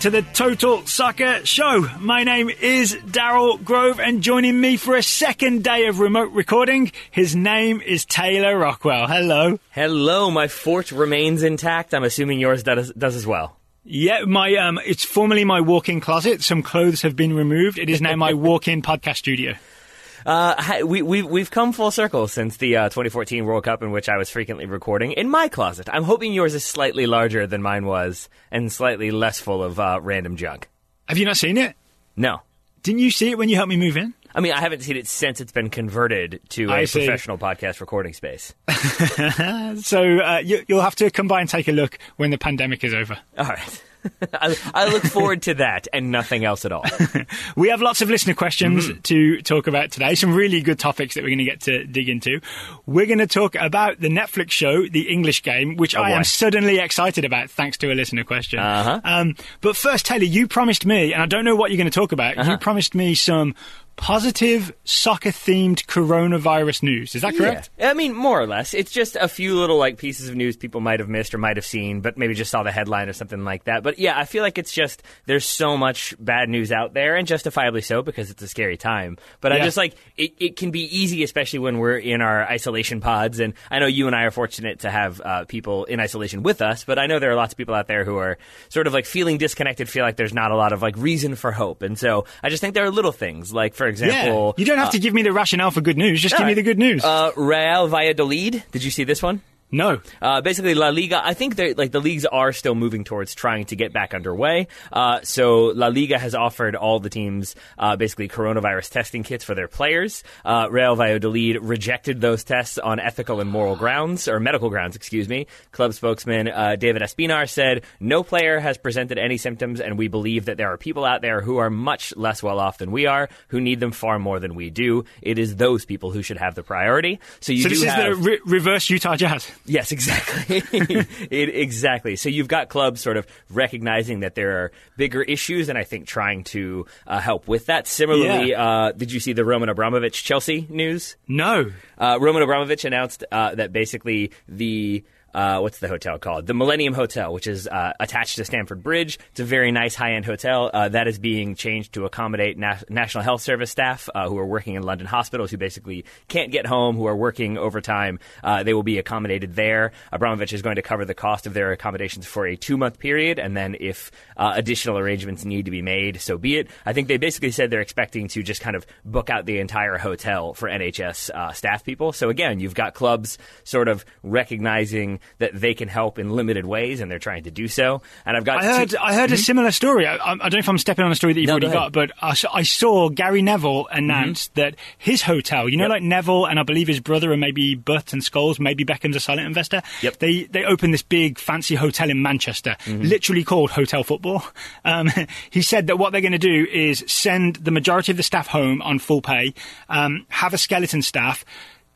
to the Total Soccer Show. My name is Daryl Grove, and joining me for a second day of remote recording, his name is Taylor Rockwell. Hello. Hello, my fort remains intact. I'm assuming yours does, does as well. Yeah, my um, it's formerly my walk-in closet. Some clothes have been removed. It is now my walk-in podcast studio. Uh, we, we, we've come full circle since the uh, 2014 World Cup, in which I was frequently recording in my closet. I'm hoping yours is slightly larger than mine was and slightly less full of uh, random junk. Have you not seen it? No. Didn't you see it when you helped me move in? I mean, I haven't seen it since it's been converted to a professional podcast recording space. So uh, you, you'll have to come by and take a look when the pandemic is over. All right. I, I look forward to that and nothing else at all. We have lots of listener questions Mm-hmm. to talk about today. Some really good topics that we're going to get to dig into. We're going to talk about the Netflix show, The English Game, which I Oh, boy. am suddenly excited about thanks to a listener question. Uh-huh. Um, but first, Taylor, you promised me, and I don't know what you're going to talk about. Uh-huh. You promised me some positive soccer-themed coronavirus news. Is that correct? Yeah. I mean, more or less. It's just a few little like pieces of news people might have missed or might have seen, but maybe just saw the headline or something like that. But yeah, I feel like it's just there's so much bad news out there, and justifiably so because it's a scary time. But I just like it. It can be easy, especially when we're in our isolation pods. And I know you and I are fortunate to have uh, people in isolation with us, but I know there are lots of people out there who are sort of like feeling disconnected, feel like there's not a lot of like reason for hope. And so I just think there are little things, like for example, You don't have to give me the rationale for good news. Just give me the good news. uh, Real Valladolid. Did you see this one? No. Uh, basically, La Liga. I think like the leagues are still moving towards trying to get back underway. Uh, so La Liga has offered all the teams uh, basically coronavirus testing kits for their players. Uh, Real Valladolid rejected those tests on ethical and moral grounds or medical grounds. Excuse me. Club spokesman uh, David Espinar said, "No player has presented any symptoms, and we believe that there are people out there who are much less well off than we are, who need them far more than we do. It is those people who should have the priority." So you So this is have, the re- reverse Utah Jazz. Yes, exactly. it, exactly. So you've got clubs sort of recognizing that there are bigger issues, and I think trying to uh, help with that. Similarly, uh, did you see the Roman Abramovich Chelsea news? No. Uh, Roman Abramovich announced uh, that basically the uh, what's the hotel called? The Millennium Hotel, which is uh, attached to Stamford Bridge. It's a very nice high-end hotel uh, that is being changed to accommodate na- National Health Service staff uh, who are working in London hospitals who basically can't get home, who are working overtime. Uh, they will be accommodated there. Abramovich is going to cover the cost of their accommodations for a two-month period, and then if uh, additional arrangements need to be made, so be it. I think they basically said they're expecting to just kind of book out the entire hotel for NHS staff people. So again, you've got clubs sort of recognizing that they can help in limited ways, and they're trying to do so. And I've got I heard, two- I heard a similar story. I, I don't know if I'm stepping on a story that you've No, already go got, but I, saw- I saw Gary Neville announce that his hotel, you know, Yep. like Neville and I believe his brother and maybe Butt and Scholes, maybe Beckham's a silent investor. Yep. They they opened this big fancy hotel in Manchester, literally called Hotel Football. Um, he said that what they're going to do is send the majority of the staff home on full pay, um, have a skeleton staff.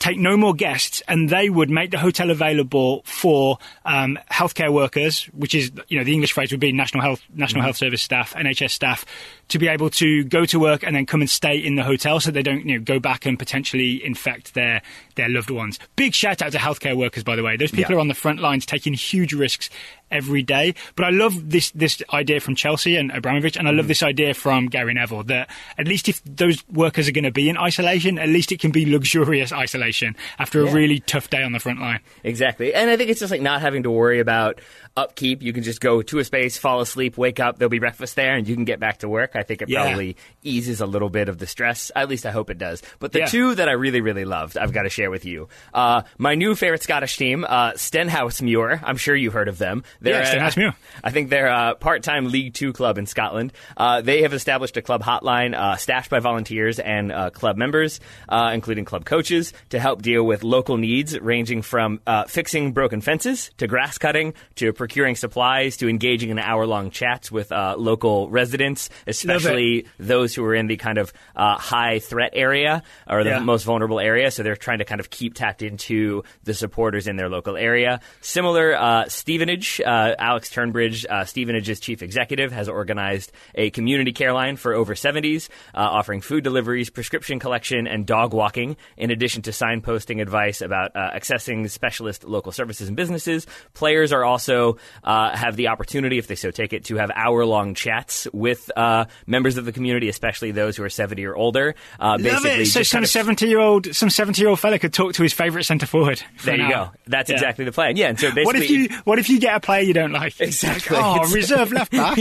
Take no more guests, and they would make the hotel available for um, healthcare workers, which is you know the English phrase would be national health national health service staff, NHS staff, to be able to go to work and then come and stay in the hotel, so they don't you know go back and potentially infect their their loved ones. Big shout out to healthcare workers, by the way. Those people Yeah. are on the front lines taking huge risks every day. But I love this this idea from Chelsea and Abramovich, and I love this idea from Gary Neville that at least if those workers are going to be in isolation, at least it can be luxurious isolation after a really tough day on the front line. Exactly. And I think it's just like not having to worry about upkeep. You can just go to a space, fall asleep, wake up, there'll be breakfast there, and you can get back to work. I think it Yeah. probably eases a little bit of the stress. At least I hope it does. But the Yeah. two that I really, really loved, I've got to share with you. Uh, my new favorite Scottish team, uh, Stenhousemuir. I'm sure you've heard of them. Yeah, uh, Stenhousemuir. I think they're a part-time League Two club in Scotland. Uh, they have established a club hotline uh, staffed by volunteers and uh, club members, uh, including club coaches, to help deal with local needs ranging from uh, fixing broken fences to grass cutting to procuring supplies to engaging in hour-long chats with uh, local residents, especially those who are in the kind of uh, high threat area or the Yeah. most vulnerable area. So they're trying to kind of keep tapped into the supporters in their local area. Similar, uh, Stevenage, uh, Alex Tunbridge, uh, Stevenage's chief executive, has organized a community care line for over 70s, uh, offering food deliveries, prescription collection, and dog walking, in addition to signposting advice about uh, accessing specialist local services and businesses. Players are also uh, have the opportunity, if they so take it, to have hour long chats with uh, members of the community, especially those who are 70 or older. Uh, Love basically, it. So some kind of- seventy year old some seventy year old fella could talk to his favourite centre forward. for There you hour. go. That's Yeah. exactly the plan. Yeah, and so basically, What if you what if you get a player you don't like? Exactly. Oh, It's- reserve left back.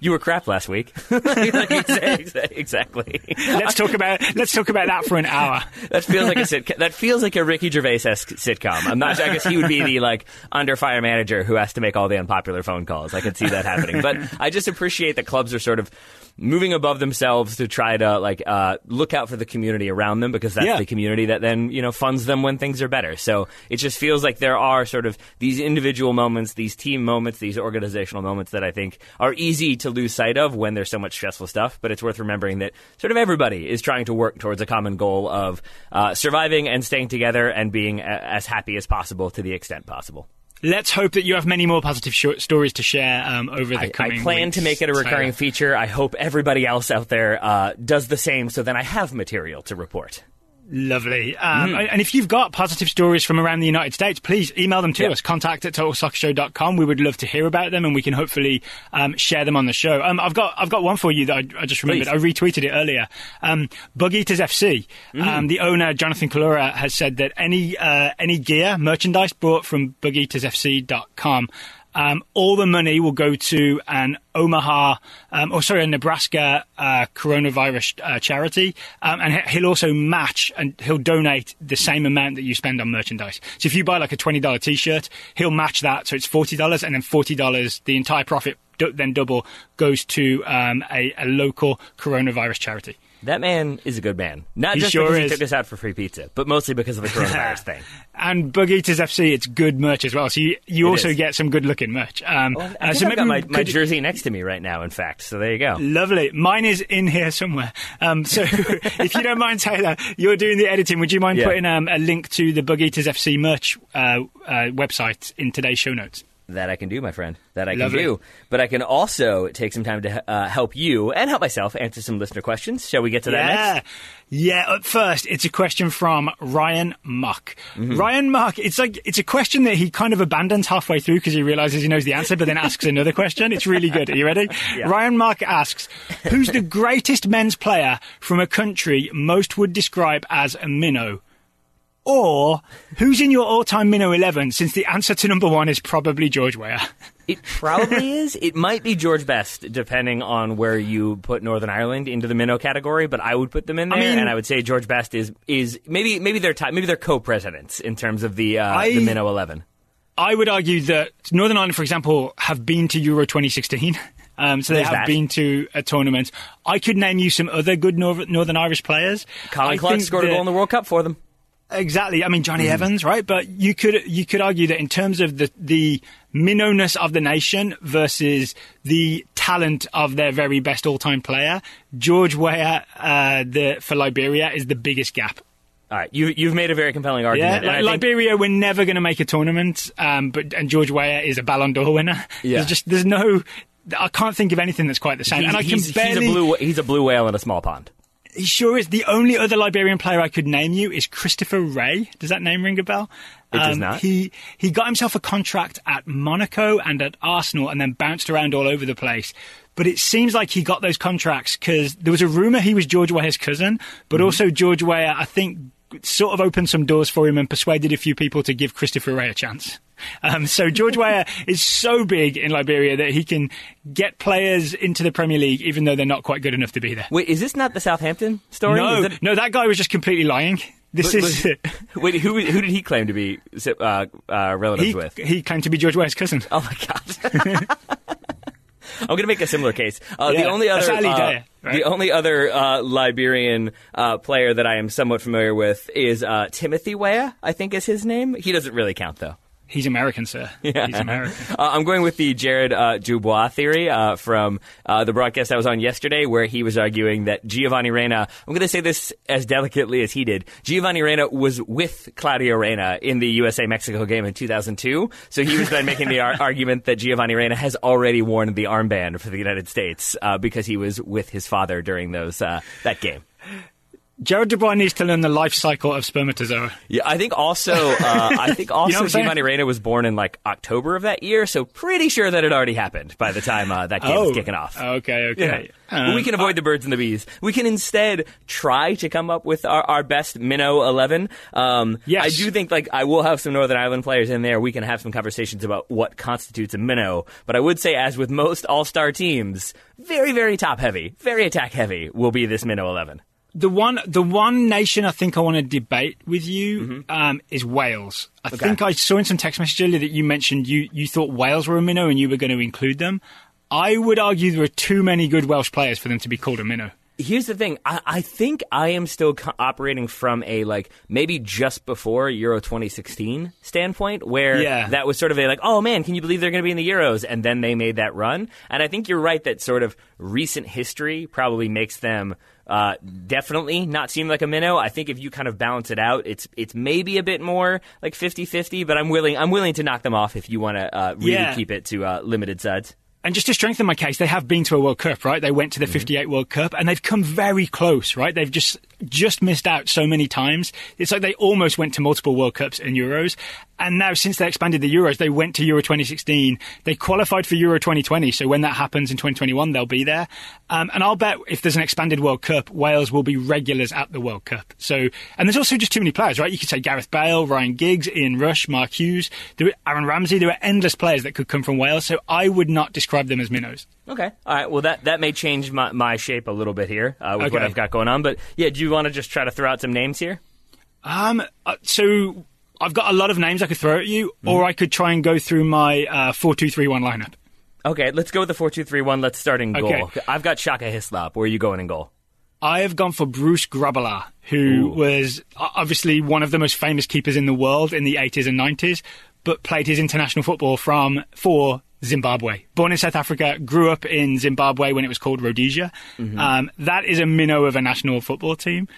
you were crap last week. exactly. let's talk about let's talk about that for an hour. That feels like a sitcom. That feels like a Ricky Gervais esque sitcom. I'm not. Sure I guess he would be the like under fire manager who has to make all the unpopular phone calls. I could see that happening. But I just appreciate that clubs are sort of moving above themselves to try to like uh, look out for the community around them because that's Yeah. the community that then you know funds them when things are better. So it just feels like there are sort of these individual moments, these team moments, these organizational moments that I think are easy to lose sight of when there's so much stressful stuff. But it's worth remembering that sort of everybody is trying to work towards a common goal of uh, surviving and staying together and being a- as happy as possible to the extent possible. Let's hope that you have many more positive short stories to share um, over the I, coming. I plan to make it a recurring So- feature. I hope everybody else out there uh, does the same, so then I have material to report. Lovely. Um, Mm-hmm. And if you've got positive stories from around the United States, please email them to us. Contact at totalsoccershow.com. We would love to hear about them and we can hopefully um, share them on the show. Um, I've got I've got one for you that I, I just remembered. Please. I retweeted it earlier. Um, Bug Eaters FC. Mm-hmm. Um, the owner, Jonathan Kalura, has said that any uh, any gear, merchandise bought from bugeatersfc.com um, all the money will go to an Omaha, um, or sorry, a Nebraska uh, coronavirus uh, charity, um, and he- he'll also match and he'll donate the same amount that you spend on merchandise. So if you buy like a twenty dollar T-shirt, he'll match that, so it's forty dollars, and then forty dollars, the entire profit, du- then double, goes to um, a, a local coronavirus charity. That man is a good man. Not He just sure because is. he took us out for free pizza, but mostly because of the coronavirus thing. And Bug Eaters FC, it's good merch as well. So you, you It also is. get some good looking merch. Um, I uh, so I've got my, my jersey next to me right now, in fact. So there you go. Lovely. Mine is in here somewhere. Um, so if you don't mind, Taylor, you're doing the editing. Would you mind Yeah. putting um, a link to the Bug Eaters FC merch uh, uh, website in today's show notes? That I can do, my friend. That I can do. But I can also take some time to uh, help you and help myself answer some listener questions. Shall we get to that yeah. next? Yeah, up first, it's a question from Ryan Muck. Mm-hmm. Ryan Muck, it's like it's a question that he kind of abandons halfway through because he realizes he knows the answer, but then asks another question. It's really good. Are you ready? Yeah. Ryan Muck asks, "Who's the greatest men's player from a country most would describe as a minnow?" Or who's in your all-time minnow eleven? Since the answer to number one is probably George Weah. It probably is. It might be George Best, depending on where you put Northern Ireland into the minnow category. But I would put them in there, mean- and I would say George Best is is maybe maybe they're maybe they're co-presidents in terms of the uh, I- the minnow eleven. I would argue that Northern Ireland, for example, have been to Euro 2016. Um, so they have that. been to a tournament. I could name you some other good Nor- Northern Irish players. Colin I Clarke scored a goal in the World Cup for them. Exactly. I mean, Mm. Jonny Evans, right? But you could you could argue that in terms of the the minnowness of the nation versus the talent of their very best all time player, George Weah uh, the for Liberia is the biggest gap. All right, you you've made a very compelling argument. and like, I think- Liberia, we're never going to make a tournament, um, but and George Weah is a Ballon d'Or winner. Yeah. There's just there's no. I can't think of anything that's quite the same, he's, and I can he's, barely. he's a blue he's a blue whale in a small pond. He sure is. The only other Liberian player I could name you is Christopher Wreh. Does that name ring a bell? Um, It does not. He he got himself a contract at Monaco and at Arsenal, and then bounced around all over the place. But it seems like he got those contracts because there was a rumor he was George Weah's cousin, but Mm-hmm. also George Weah, I think, sort of opened some doors for him and persuaded a few people to give Christopher Wreh a chance. Um, so George Weah is so big in Liberia that he can get players into the Premier League even though they're not quite good enough to be there. Wait, is this not the Southampton story? No, it- no, that guy was just completely lying. This was- is was- wait, who who did he claim to be uh, uh, relatives he, with? he claimed to be George Weah's cousin. Oh my god. I'm going to make a similar case. Uh, the only other, uh, right? the only other uh, Liberian uh, player that I am somewhat familiar with is uh, Timothy Weah. I think is his name. He doesn't really count though. He's American, sir. Yeah. He's American. Uh, I'm going with the Jared uh, Dubois theory uh, from uh, the broadcast I was on yesterday, where he was arguing that Giovanni Reyna. I'm going to say this as delicately as he did. Giovanni Reyna was with Claudio Reyna in the USA Mexico game in 2002, so he was then making the ar- argument that Giovanni Reyna has already worn the armband for the United States uh, because he was with his father during those uh, that game. Jared Dubois needs to learn the life cycle of spermatozoa. Yeah, I think also uh, I think also I'm saying? Giovanni Reyna was born in like October of that year, so pretty sure that it already happened by the time uh, that game was kicking off. Okay, okay. But Um, we can avoid the birds and the bees. We can instead try to come up with our, our best minnow eleven. Um, Yes. I do think like I will have some Northern Ireland players in there. We can have some conversations about what constitutes a minnow. But I would say, as with most All Star teams, very very top heavy, very attack heavy will be this minnow eleven. The one, the one nation I think I want to debate with you um, is Wales. I think I saw in some text message earlier that you mentioned you, you thought Wales were a minnow and you were going to include them. I would argue there are too many good Welsh players for them to be called a minnow. Here's the thing. I, I think I am still co- operating from a like maybe just before Euro 2016 standpoint, where Yeah. that was sort of a like, oh man, can you believe they're going to be in the Euros? And then they made that run. And I think you're right that sort of recent history probably makes them uh, definitely not seem like a minnow. I think if you kind of balance it out, it's it's maybe a bit more like 50-50, But I'm willing I'm willing to knock them off if you want to uh, really Yeah. keep it to uh, limited sides. And just to strengthen my case, they have been to a World Cup, right? They went to the 58 World Cup and they've come very close, right? They've just, just missed out so many times. It's like they almost went to multiple World Cups and Euros. And now since they expanded the Euros, they went to Euro 2016. They qualified for Euro 2020. So when that happens in 2021, they'll be there. Um, and I'll bet if there's an expanded World Cup, Wales will be regulars at the World Cup. So, and there's also just too many players, right? You could say Gareth Bale, Ryan Giggs, Ian Rush, Mark Hughes, Aaron Ramsey. There are endless players that could come from Wales. So I would not describe them as minnows. Okay. All right. Well, that, that may change my, my shape a little bit here uh, with what I've got going on. But yeah, do you want to just try to throw out some names here? Um, uh, so I've got a lot of names I could throw at you, or I could try and go through my uh, four-two-three-one lineup. Okay, let's go with the four two three one. Let's start in goal. Okay. I've got Shaka Hislop. Where are you going in goal? I have gone for Bruce Grobbelaar, who was obviously one of the most famous keepers in the world in the 80s and 90s, but played his international football from for Zimbabwe. Born in South Africa, grew up in Zimbabwe when it was called Rhodesia. Um, that is a minnow of a national football team.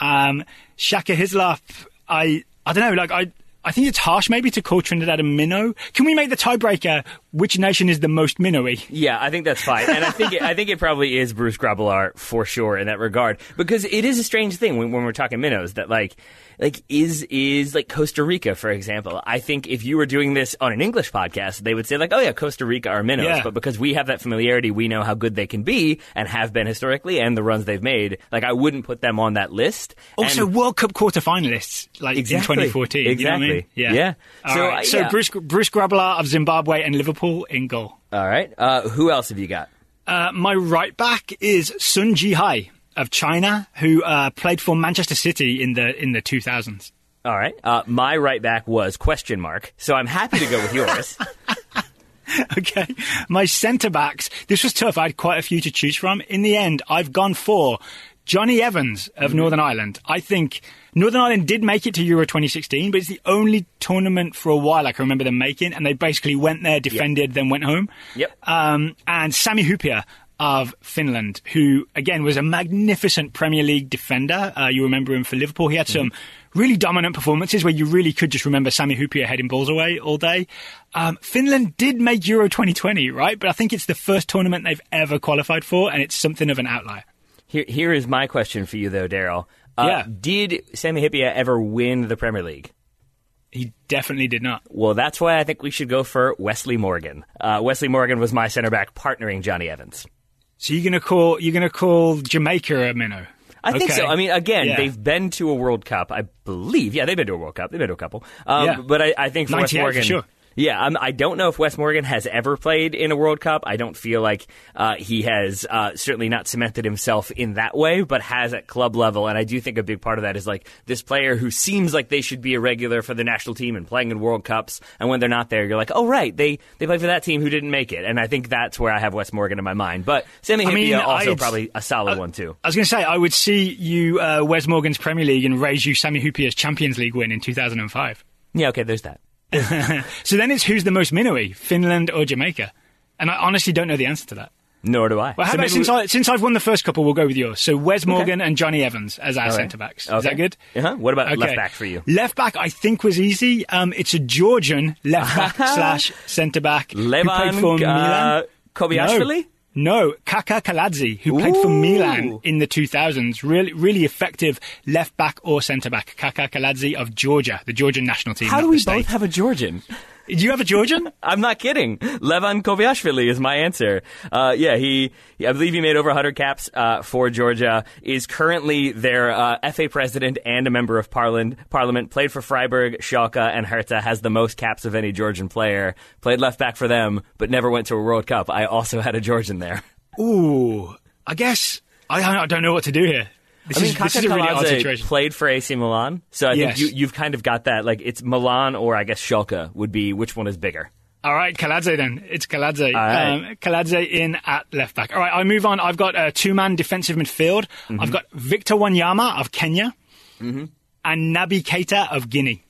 Um, Shaka Hislop, I I don't know, like I. I think it's harsh maybe to call Trinidad a minnow. Can we make the tiebreaker which nation is the most minnowy? Yeah, I think that's fine, and I think it, I think it probably is Bruce Grobbelaar for sure in that regard because it is a strange thing when, when we're talking minnows that like like is is like Costa Rica for example. I think if you were doing this on an English podcast, they would say like, oh yeah, Costa Rica are minnows, Yeah. but because we have that familiarity, we know how good they can be and have been historically, and the runs they've made. Like I wouldn't put them on that list. Also, And- World Cup quarterfinalists, like Exactly. in 2014. You know what I mean? Exactly. Yeah. Yeah. All So, right. uh, so yeah. Bruce Bruce Grobbelaar of Zimbabwe and Liverpool in goal. all right, uh, who else have you got? Uh, my right back is Sun Jihai of China, who uh, played for Manchester City in the in the 2000s. All right. Uh, my right back was question mark, so I'm happy to go with yours. Okay. My centre backs. This was tough. I had quite a few to choose from. In the end, I've gone for Jonny Evans of Northern Ireland. I think Northern Ireland did make it to Euro 2016, but it's the only tournament for a while I can remember them making, and they basically went there, defended, then went home. Yep. Um, and Sami Hyypiä of Finland, who again was a magnificent Premier League defender. Uh, you remember him for Liverpool. He had some really dominant performances where you really could just remember Sami Hyypiä heading balls away all day. Um, Finland did make Euro 2020, right? But I think it's the first tournament they've ever qualified for, and it's something of an outlier. Here, here is my question for you, though, Daryl. Uh, Yeah. Did Sami Hyypiä ever win the Premier League? He definitely did not. Well, that's why I think we should go for Wesley Morgan. Uh, Wesley Morgan was my center back partnering Jonny Evans. So you're gonna call you're gonna call Jamaica a minnow? I think Okay. so. I mean, again, Yeah. they've been to a World Cup, I believe. Yeah, they've been to a World Cup. They've been to a couple. Um, Yeah. But I, I think for 98 for Morgan, sure. Yeah, I'm, I don't know if Wes Morgan has ever played in a World Cup. I don't feel like uh, he has uh, certainly not cemented himself in that way, but has at club level. And I do think a big part of that is like this player who seems like they should be a regular for the national team and playing in World Cups, and when they're not there, you're like, oh right, they they play for that team who didn't make it. And I think that's where I have Wes Morgan in my mind. But Sammy I mean, also I'd- probably a solid one too. I was going to say, I would see you, uh, Wes Morgan's Premier League and raise you Sami Hyypiä's Champions League win in 2005. Yeah, okay, there's that. So then it's who's the most Minowy, Finland or Jamaica? And I honestly don't know the answer to that. Nor do I. Well, how So about since, we- I, since I've won the first couple, we'll go with yours. So Wes Morgan and Jonny Evans as our right. centre backs. Is that good? Uh-huh. What about Okay. left back for you? Left back, I think was easy. Um, it's a Georgian left back slash centre back who played Levan for uh, Milan. Kobiashvili? No, no, Kakha Kaladze, who played for Milan in the 2000s. Really, really effective left back or centre back. Kakha Kaladze of Georgia, the Georgian national team. How do we both have a Georgian? Do you have a Georgian? I'm not kidding. Levan Kobiashvili is my answer. Uh, yeah, he, I believe he made over 100 caps uh, for Georgia. Is currently their uh, FA president and a member of Parliament. Parliament played for Freiburg, Schalke, and Hertha. Has the most caps of any Georgian player. Played left back for them, but never went to a World Cup. I also had a Georgian there. Ooh, I guess I, I don't know what to do here. This I mean, is, Kakha really odd situation. played for AC Milan, so I Yes. think you, you've kind of got that. Like it's Milan or I guess Schalke would be which one is bigger. All right, Kaladze then. It's Kaladze. right. Um, Kaladze in at left back. All right, I move on. I've got a two-man defensive midfield. Mm-hmm. I've got Victor Wanyama of Kenya Mm-hmm. and Naby Keita of Guinea.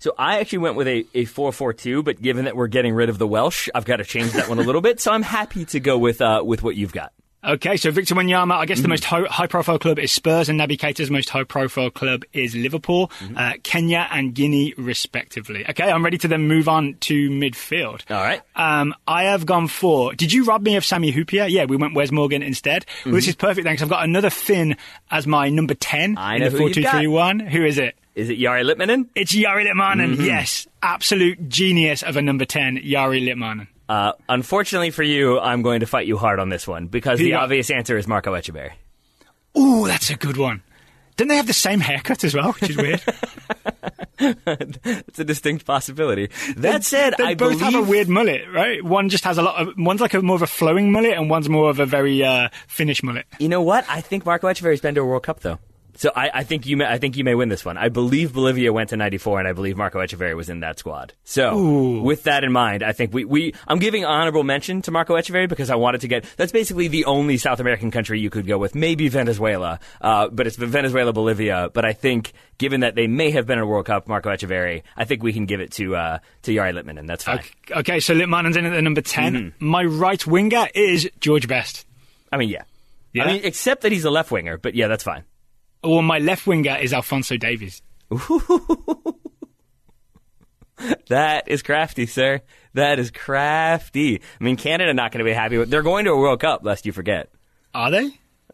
So I actually went with a, a 4-4-2, but given that we're getting rid of the Welsh, I've got to change that one a little bit. So I'm happy to go with uh, with what you've got. Okay, so Victor Wanyama, I guess Mm-hmm. the most ho- high-profile club is Spurs, and Naby Keita's most high-profile club is Liverpool, Mm-hmm. uh, Kenya and Guinea, respectively. Okay, I'm ready to then move on to midfield. All right. Um, I have gone for. Did you rob me of Sami Hyypiä? Yeah, we went Wes Morgan instead. Well, this is perfect then, 'cause I've got another Finn as my number 10 Mm-hmm. I in know the who you've 4 2 3 1. Who is it? Is it Jari Litmanen? It's Jari Litmanen. Mm-hmm. Yes, absolute genius of a number 10, Jari Litmanen. Uh, unfortunately for you, I'm going to fight you hard on this one because Who the got? obvious answer is Marco Etcheverry. Ooh, that's a good one. Don't they have the same haircut as well, which is weird? It's a distinct possibility. That said, they I both believe have a weird mullet, right? One just has a lot of. One's like a more of a flowing mullet, and one's more of a very uh, Finnish mullet. You know what? I think Marco Etcheverry's been to a World Cup though. So I, I think you may, I think you may win this one. I believe Bolivia went to 94 and I believe Marco Etcheverry was in that squad. So Ooh. with that in mind, I think we, we I'm giving honorable mention to Marco Etcheverry because I wanted to get that's basically the only South American country you could go with, maybe Venezuela. Uh, but it's Venezuela, Bolivia. But I think given that they may have been in a World Cup, Marco Etcheverry, I think we can give it to uh, to Jari Litmanen. and that's fine. Okay, okay, so Litmanen's in at the number 10. Mm-hmm. My right winger is George Best. I mean, yeah. Yeah? I mean, except that he's a left winger, but yeah, that's fine. Or my left winger is Alphonso Davies. That is crafty, sir. That is crafty. I mean, Canada not going to be happy with. They're going to a World Cup, lest you forget. Are they?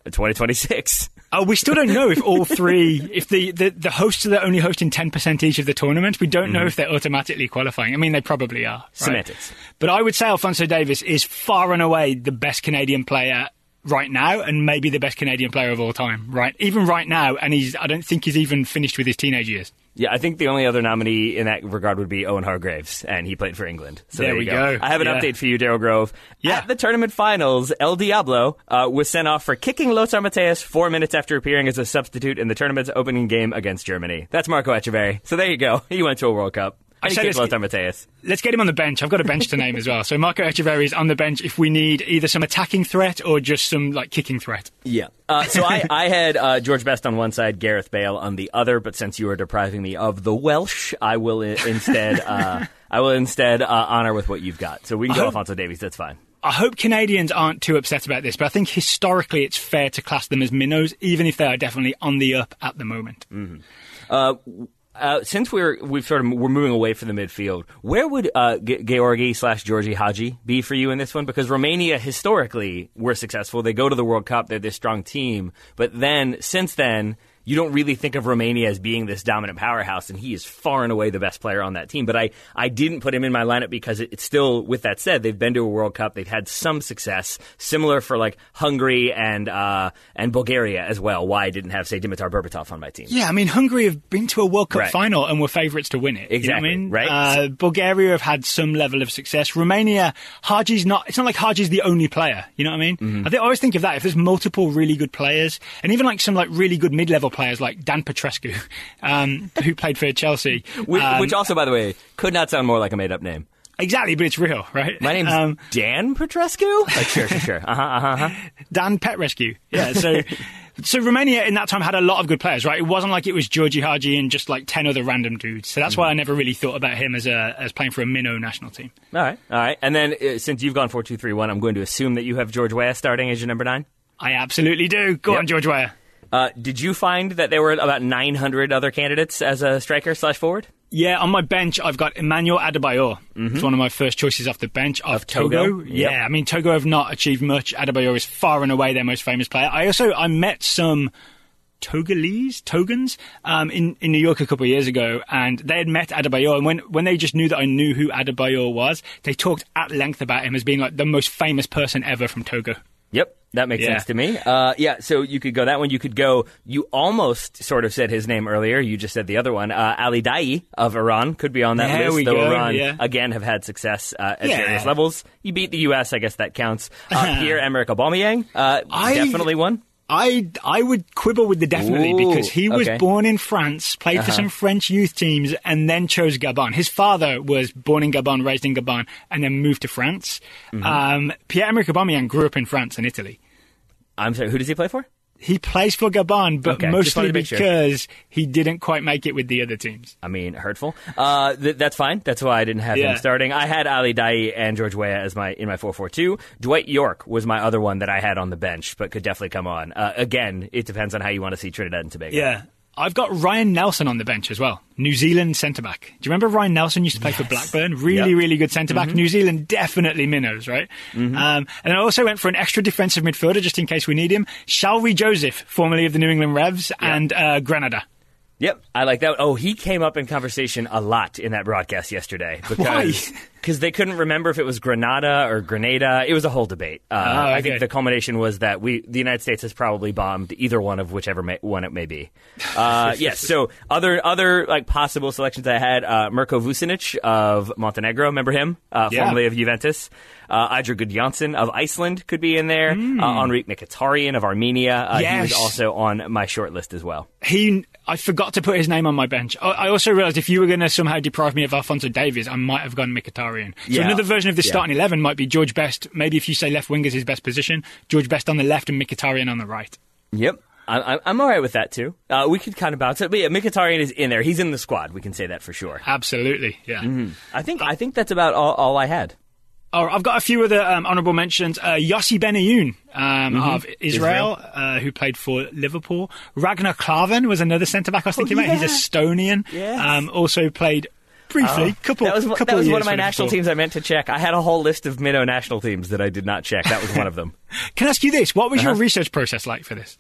2026. Oh, we still don't know if all three, if the, the, the hosts are only hosting 10% each of the tournament, we don't know if they're automatically qualifying. I mean, they probably are. right? Mm-hmm. Semantics. But I would say Alphonso Davies is far and away the best Canadian player right now and maybe the best Canadian player of all time, right? Even right now, and he's, I don't think he's even finished with his teenage years. Yeah, I think the only other nominee in that regard would be Owen Hargreaves, and he played for England. So There there, we go. go. I have an Yeah. update for you, Daryl Grove. Yeah. At the tournament finals, El Diablo uh, was sent off for kicking Lothar Matthäus four minutes after appearing as a substitute in the tournament's opening game against Germany. That's Marco Etcheverry. So there you go. He went to a World Cup. He said kicked it's- Lothar Matthäus. Let's get him on the bench. I've got a bench to name as well. So Marco Etcheverry is on the bench if we need either some attacking threat or just some like kicking threat. Yeah. Uh, so I, I had uh, George Best on one side, Gareth Bale on the other. But since you are depriving me of the Welsh, I will i- instead uh, I will instead uh, honor with what you've got. So we can go hope- Alphonso Davies. That's fine. I hope Canadians aren't too upset about this, but I think historically it's fair to class them as minnows, even if they are definitely on the up at the moment. Uh, since we're we've sort of we're moving away from the midfield, where would uh, Ge- Georgi slash Georgi Hagi be for you in this one? Because Romania historically were successful; they go to the World Cup, they're this strong team. But then, since then, you don't really think of Romania as being this dominant powerhouse, and he is far and away the best player on that team. But I, I didn't put him in my lineup because it, it's still, with that said, they've been to a World Cup, they've had some success, similar for like Hungary and uh, and Bulgaria as well. Why I didn't have say Dimitar Berbatov on my team? Yeah, I mean, Hungary have been to a World Cup Right. final and were favourites to win it. You know I Exactly, mean? right. Uh, Bulgaria have had some level of success. Romania, Hagi's not, it's not like Hagi's the only player. You know what I mean? Mm-hmm. I, think, I always think of that. If there's multiple really good players, and even like some like really good mid-level players like Dan Petrescu, um, who played for Chelsea. Which, um, which also, by the way, could not sound more like a made up name. exactly, but it's real, right? My name's Um, Dan Petrescu? Like, sure, sure, sure. Uh huh, uh huh. Dan Pet Rescue. Yeah, so So Romania in that time had a lot of good players, right? It wasn't like it was Georgi Hagi and just like ten other random dudes. So that's Mm-hmm. why I never really thought about him as a as playing for a minnow national team. All right, all right. And then uh, since you've gone four two three one, I'm going to assume that you have George Weah starting as your number nine. I absolutely do. Go Yep. on, George Weah. Uh, did you find that there were about 900 other candidates as a striker slash forward? Yeah, on my bench, I've got Emmanuel Adebayor. It's one of my first choices off the bench of, Of Togo? Togo. Yep. Yeah, I mean Togo have not achieved much. Adebayor is far and away their most famous player. I also I met some Togolese, Togans, um, in, in New York a couple of years ago, and they had met Adebayor, and when, when they just knew that I knew who Adebayor was, they talked at length about him as being like the most famous person ever from Togo. Yep, that makes Yeah. sense to me. Uh, yeah, so you could go that one. You could go. You almost sort of said his name earlier. You just said the other one. Uh, Ali Daei of Iran could be on that There list. though go, Iran yeah. again have had success uh, at Yeah. various levels. You beat the U.S. I guess that counts. Uh, Pierre Emerick Aubameyang, uh, definitely one. I I would quibble with the definitely Ooh, because he was okay. born in France, played for some French youth teams, and then chose Gabon. His father was born in Gabon, raised in Gabon, and then moved to France. Mm-hmm. Um, Pierre-Emerick Aubameyang grew up in France and Italy. I'm sorry. Who does he play for? He plays for Gabon, but Okay, mostly make sure. because he didn't quite make it with the other teams. I mean, hurtful. Uh, th- that's fine. That's why I didn't have Yeah. him starting. I had Ali Daei and George Weah as my in my four four two. Dwight Yorke was my other one that I had on the bench, but could definitely come on. Uh, again, it depends on how you want to see Trinidad and Tobago. Yeah. I've got Ryan Nelsen on the bench as well. New Zealand centre back. Do you remember Ryan Nelsen used to play for Blackburn? Really, Yep. Mm-hmm. really good centre back. New Zealand definitely minnows, right? Um, and I also went for an extra defensive midfielder just in case we need him. Shalrie Joseph, formerly of the New England Revs, and uh, Granada. Yep, I like that. Oh, he came up in conversation a lot in that broadcast yesterday Why? Because they couldn't remember if it was Granada or Grenada. It was a whole debate. Uh, Oh, I think the culmination was that we the United States has probably bombed either one of whichever may, one it may be. Uh, yes. So other other like possible selections I had uh, Mirko Vucinic of Montenegro. Remember him? Uh, Yeah. Formerly of Juventus. Uh, Eidur Gudjohnsen of Iceland could be in there. Uh, Henrikh Mkhitaryan of Armenia. Uh, He was. Also on my short list as well. He, I forgot to put his name on my bench. I, I also realised if you were going to somehow deprive me of Alphonso Davies, I might have gone Mkhitaryan. So Yeah. another version of the Yeah. starting eleven might be George Best. Maybe if you say left wing is his best position, George Best on the left and Mkhitaryan on the right. Yep. I- I'm all right with that too. Uh, we could kind of bounce it, but yeah, Mkhitaryan is in there. He's in the squad. We can say that for sure. Absolutely, yeah. I think I think that's about all, all I had. Oh, I've got a few other um, honourable mentions. Uh, Yossi Benayoun um, of Israel, Uh, who played for Liverpool. Ragnar Klavan was another centre back I was thinking about. He's Estonian. Yes. Um, also played briefly. couple. That was couple that was of one of my national teams I meant to check. I had a whole list of minnow national teams that I did not check. That was one of them. Can I ask you this? What was your Uh-huh. research process like for this?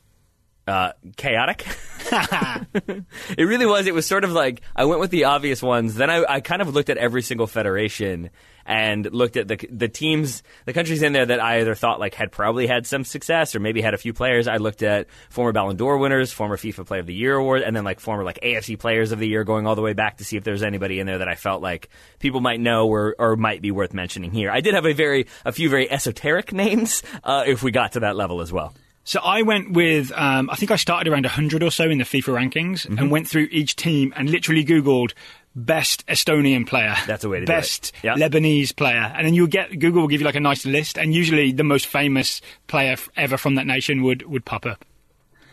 Uh, chaotic. it really was. It was sort of like I went with the obvious ones. Then I, I kind of looked at every single federation and looked at the the teams, the countries in there that I either thought like had probably had some success or maybe had a few players. I looked at former Ballon d'Or winners, former FIFA Player of the Year award, and then like former like AFC Players of the Year, going all the way back to see if there's anybody in there that I felt like people might know or or might be worth mentioning here. I did have a very a few very esoteric names uh, if we got to that level as well. So I went with, um, I think I started around 100 or so in the FIFA rankings Mm-hmm. and went through each team and literally Googled best Estonian player. That's a way to do it. Best Yeah. Lebanese player. And then you'll get, Google will give you like a nice list and usually the most famous player f- ever from that nation would, would pop up.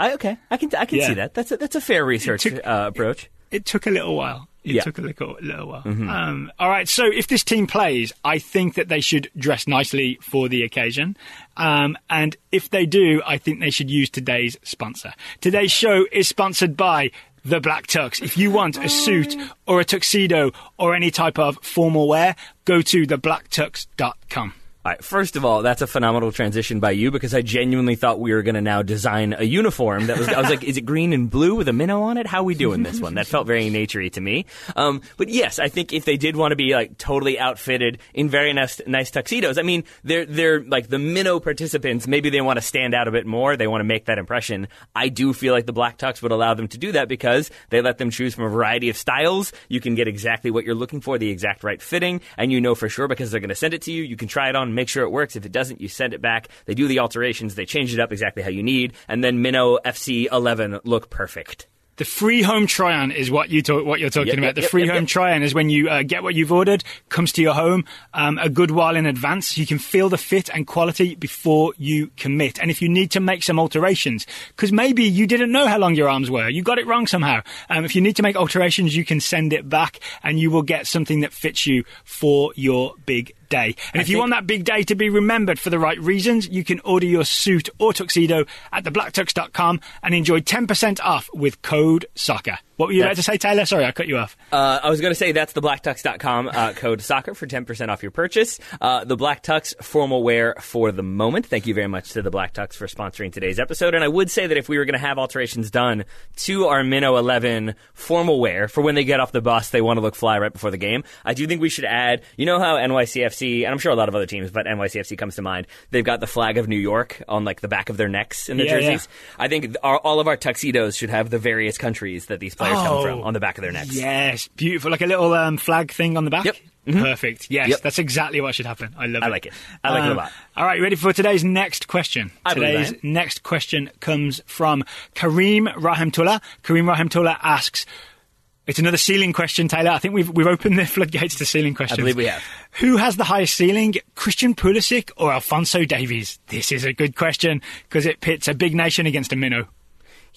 I, okay, I can I can Yeah. see that. That's a, that's a fair research took- uh, approach. It took a little while. It Yeah. Mm-hmm. took a little, little while. Um, all right. So if this team plays, I think that they should dress nicely for the occasion. Um, and if they do, I think they should use today's sponsor. Today's show is sponsored by the Black Tux. If you want a suit or a tuxedo or any type of formal wear, go to theblacktux.com. All right, first of all, that's a phenomenal transition by you because I genuinely thought we were going to now design a uniform that was. I was like, is it green and blue with a minnow on it? How are we doing this one? That felt very naturey to me. Um, but yes, I think if they did want to be like totally outfitted in very nice, nice tuxedos, I mean, they're they're like the minnow participants. Maybe they want to stand out a bit more. They want to make that impression. I do feel like the black tux would allow them to do that because they let them choose from a variety of styles. You can get exactly what you're looking for, the exact right fitting, and you know for sure because they're going to send it to you. You can try it on, make sure it works. If it doesn't, you send it back. They do the alterations, they change it up exactly how you need, and then Minnow FC 11 look perfect. The free home try-on is what you talk, what you're talking Yep, about. the yep, free yep, home try-on is when you uh, get what you've ordered, comes to your home um, a good while in advance. You can feel the fit and quality before you commit. And if you need to make some alterations, because maybe you didn't know how long your arms were, you got it wrong somehow. Um, if you need to make alterations, you can send it back, and you will get something that fits you for your big day. And if you think- want that big day to be remembered for the right reasons, you can order your suit or tuxedo at theblacktux.com and enjoy 10% off with code soccer. What were you about to say, Taylor? Sorry, I cut you off. Uh, I was going to say that's the blacktux.com uh, code soccer for 10% off your purchase. Uh, the Black Tux formal wear for the moment. Thank you very much to the Black Tux for sponsoring today's episode. And I would say that if we were going to have alterations done to our Minnow 11 formal wear for when they get off the bus, they want to look fly right before the game. I do think we should add, you know how NYCFC, and I'm sure a lot of other teams, but NYCFC comes to mind, they've got the flag of New York on like the back of their necks in their Yeah, yeah. jerseys. I think our, all of our tuxedos should have the various countries that these players come Oh. from on the back of their necks. Yes, beautiful. Like a little um, flag thing on the back. Yep. Perfect. Yes, Yep. that's exactly what should happen. I love it. I like it. I like it a Um, lot. All right, ready for today's next question? I today's next question comes from Kareem Rahimtullah. Kareem Rahimtullah asks, it's another ceiling question, Taylor. I think we've we've opened the floodgates to ceiling questions. I believe we have. Who has the highest ceiling, Christian Pulisic or Alphonso Davies? This is a good question because it pits a big nation against a minnow.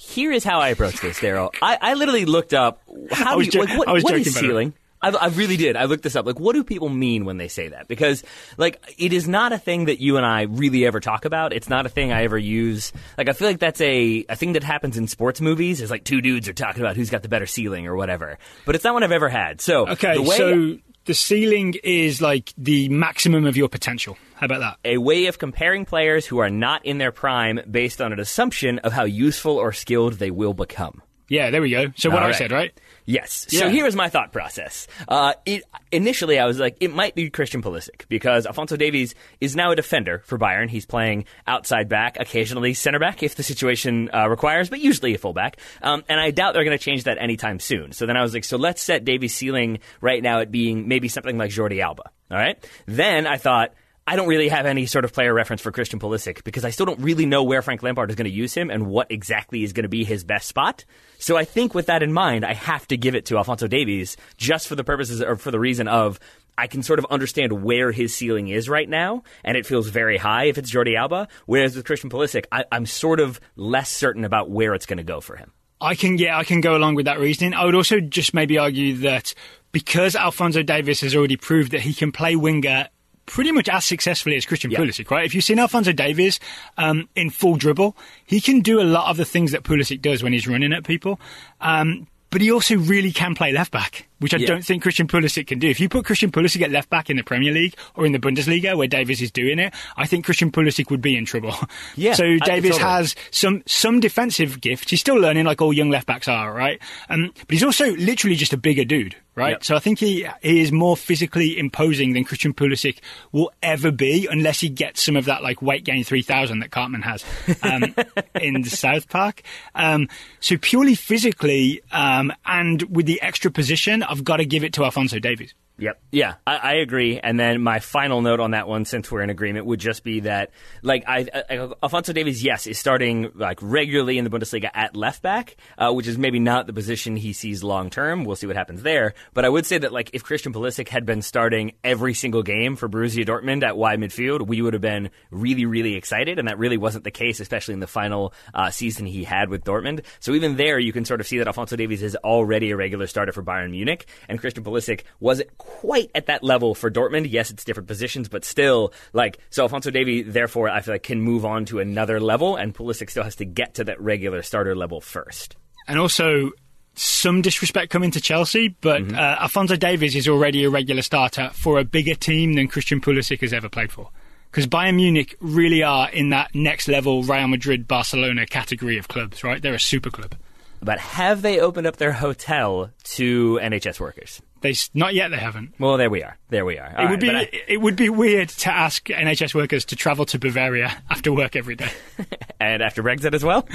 Here is how I approach this, Daryl. I, I literally looked up how I was do you, jo- like, what, I was what is ceiling. I, I really did. I looked this up. Like, what do people mean when they say that? Because, like, it is not a thing that you and I really ever talk about. It's not a thing I ever use. Like, I feel like that's a, a thing that happens in sports movies. Is like two dudes are talking about who's got the better ceiling or whatever. But it's not one I've ever had. So, Okay, the way, so the ceiling is like the maximum of your potential. How about that? a way of comparing players who are not in their prime based on an assumption of how useful or skilled they will become. Yeah, there we go. So what All I right. said, right? Yes. Yeah. So here was my thought process. Uh, it, initially, I was like, it might be Christian Pulisic because Alphonso Davies is now a defender for Bayern. He's playing outside back, occasionally center back if the situation uh, requires, but usually a fullback. Um, and I doubt they're going to change that anytime soon. So then I was like, so let's set Davies' ceiling right now at being maybe something like Jordi Alba. All right. Then I thought. I don't really have any sort of player reference for Christian Pulisic because I still don't really know where Frank Lampard is going to use him and what exactly is going to be his best spot. So I think with that in mind, I have to give it to Alphonso Davies just for the purposes or for the reason of I can sort of understand where his ceiling is right now, and it feels very high if it's Jordi Alba. Whereas with Christian Pulisic, I, I'm sort of less certain about where it's going to go for him. I can yeah, I can go along with that reasoning. I would also just maybe argue that because Alphonso Davies has already proved that he can play winger pretty much as successfully as Christian Yeah. Pulisic, right? If you've seen Alphonso Davies um, in full dribble, he can do a lot of the things that Pulisic does when he's running at people. Um, but he also really can play left back, which I Yeah. don't think Christian Pulisic can do. If you put Christian Pulisic at left back in the Premier League or in the Bundesliga where Davies is doing it, I think Christian Pulisic would be in trouble. Yeah, so Davies totally. has some some defensive gift. He's still learning, like all young left backs are, right? Um, but he's also literally just a bigger dude, right? Yep. So I think he, he is more physically imposing than Christian Pulisic will ever be, unless he gets some of that like weight gain three thousand that Cartman has um, in the South Park. Um, so purely physically um, and with the extra position, I've got to give it to Alphonso Davies. Yep. Yeah, I, I agree. And then my final note on that one, since we're in agreement, would just be that, like, I, I, Alphonso Davies, yes, is starting like regularly in the Bundesliga at left back, uh, which is maybe not the position he sees long term. We'll see what happens there. But I would say that, like, if Christian Pulisic had been starting every single game for Borussia Dortmund at wide midfield, we would have been really, really excited. And that really wasn't the case, especially in the final uh, season he had with Dortmund. So even there, you can sort of see that Alphonso Davies is already a regular starter for Bayern Munich, and Christian Pulisic wasn't quite at that level for Dortmund. Yes, it's different positions, but still, like, so Alphonso Davies, therefore, I feel like can move on to another level, and Pulisic still has to get to that regular starter level first. and also some disrespect coming to Chelsea, but Mm-hmm. uh, Alphonso Davies is already a regular starter for a bigger team than Christian Pulisic has ever played for. Because Bayern Munich really are in that next level Real Madrid, Barcelona category of clubs, right? They're a super club. But have they opened up their hotel to NHS workers? They not yet. They haven't. Well, there we are. There we are. All it would right, be I- it would be weird to ask NHS workers to travel to Bavaria after work every day. and after Brexit as well.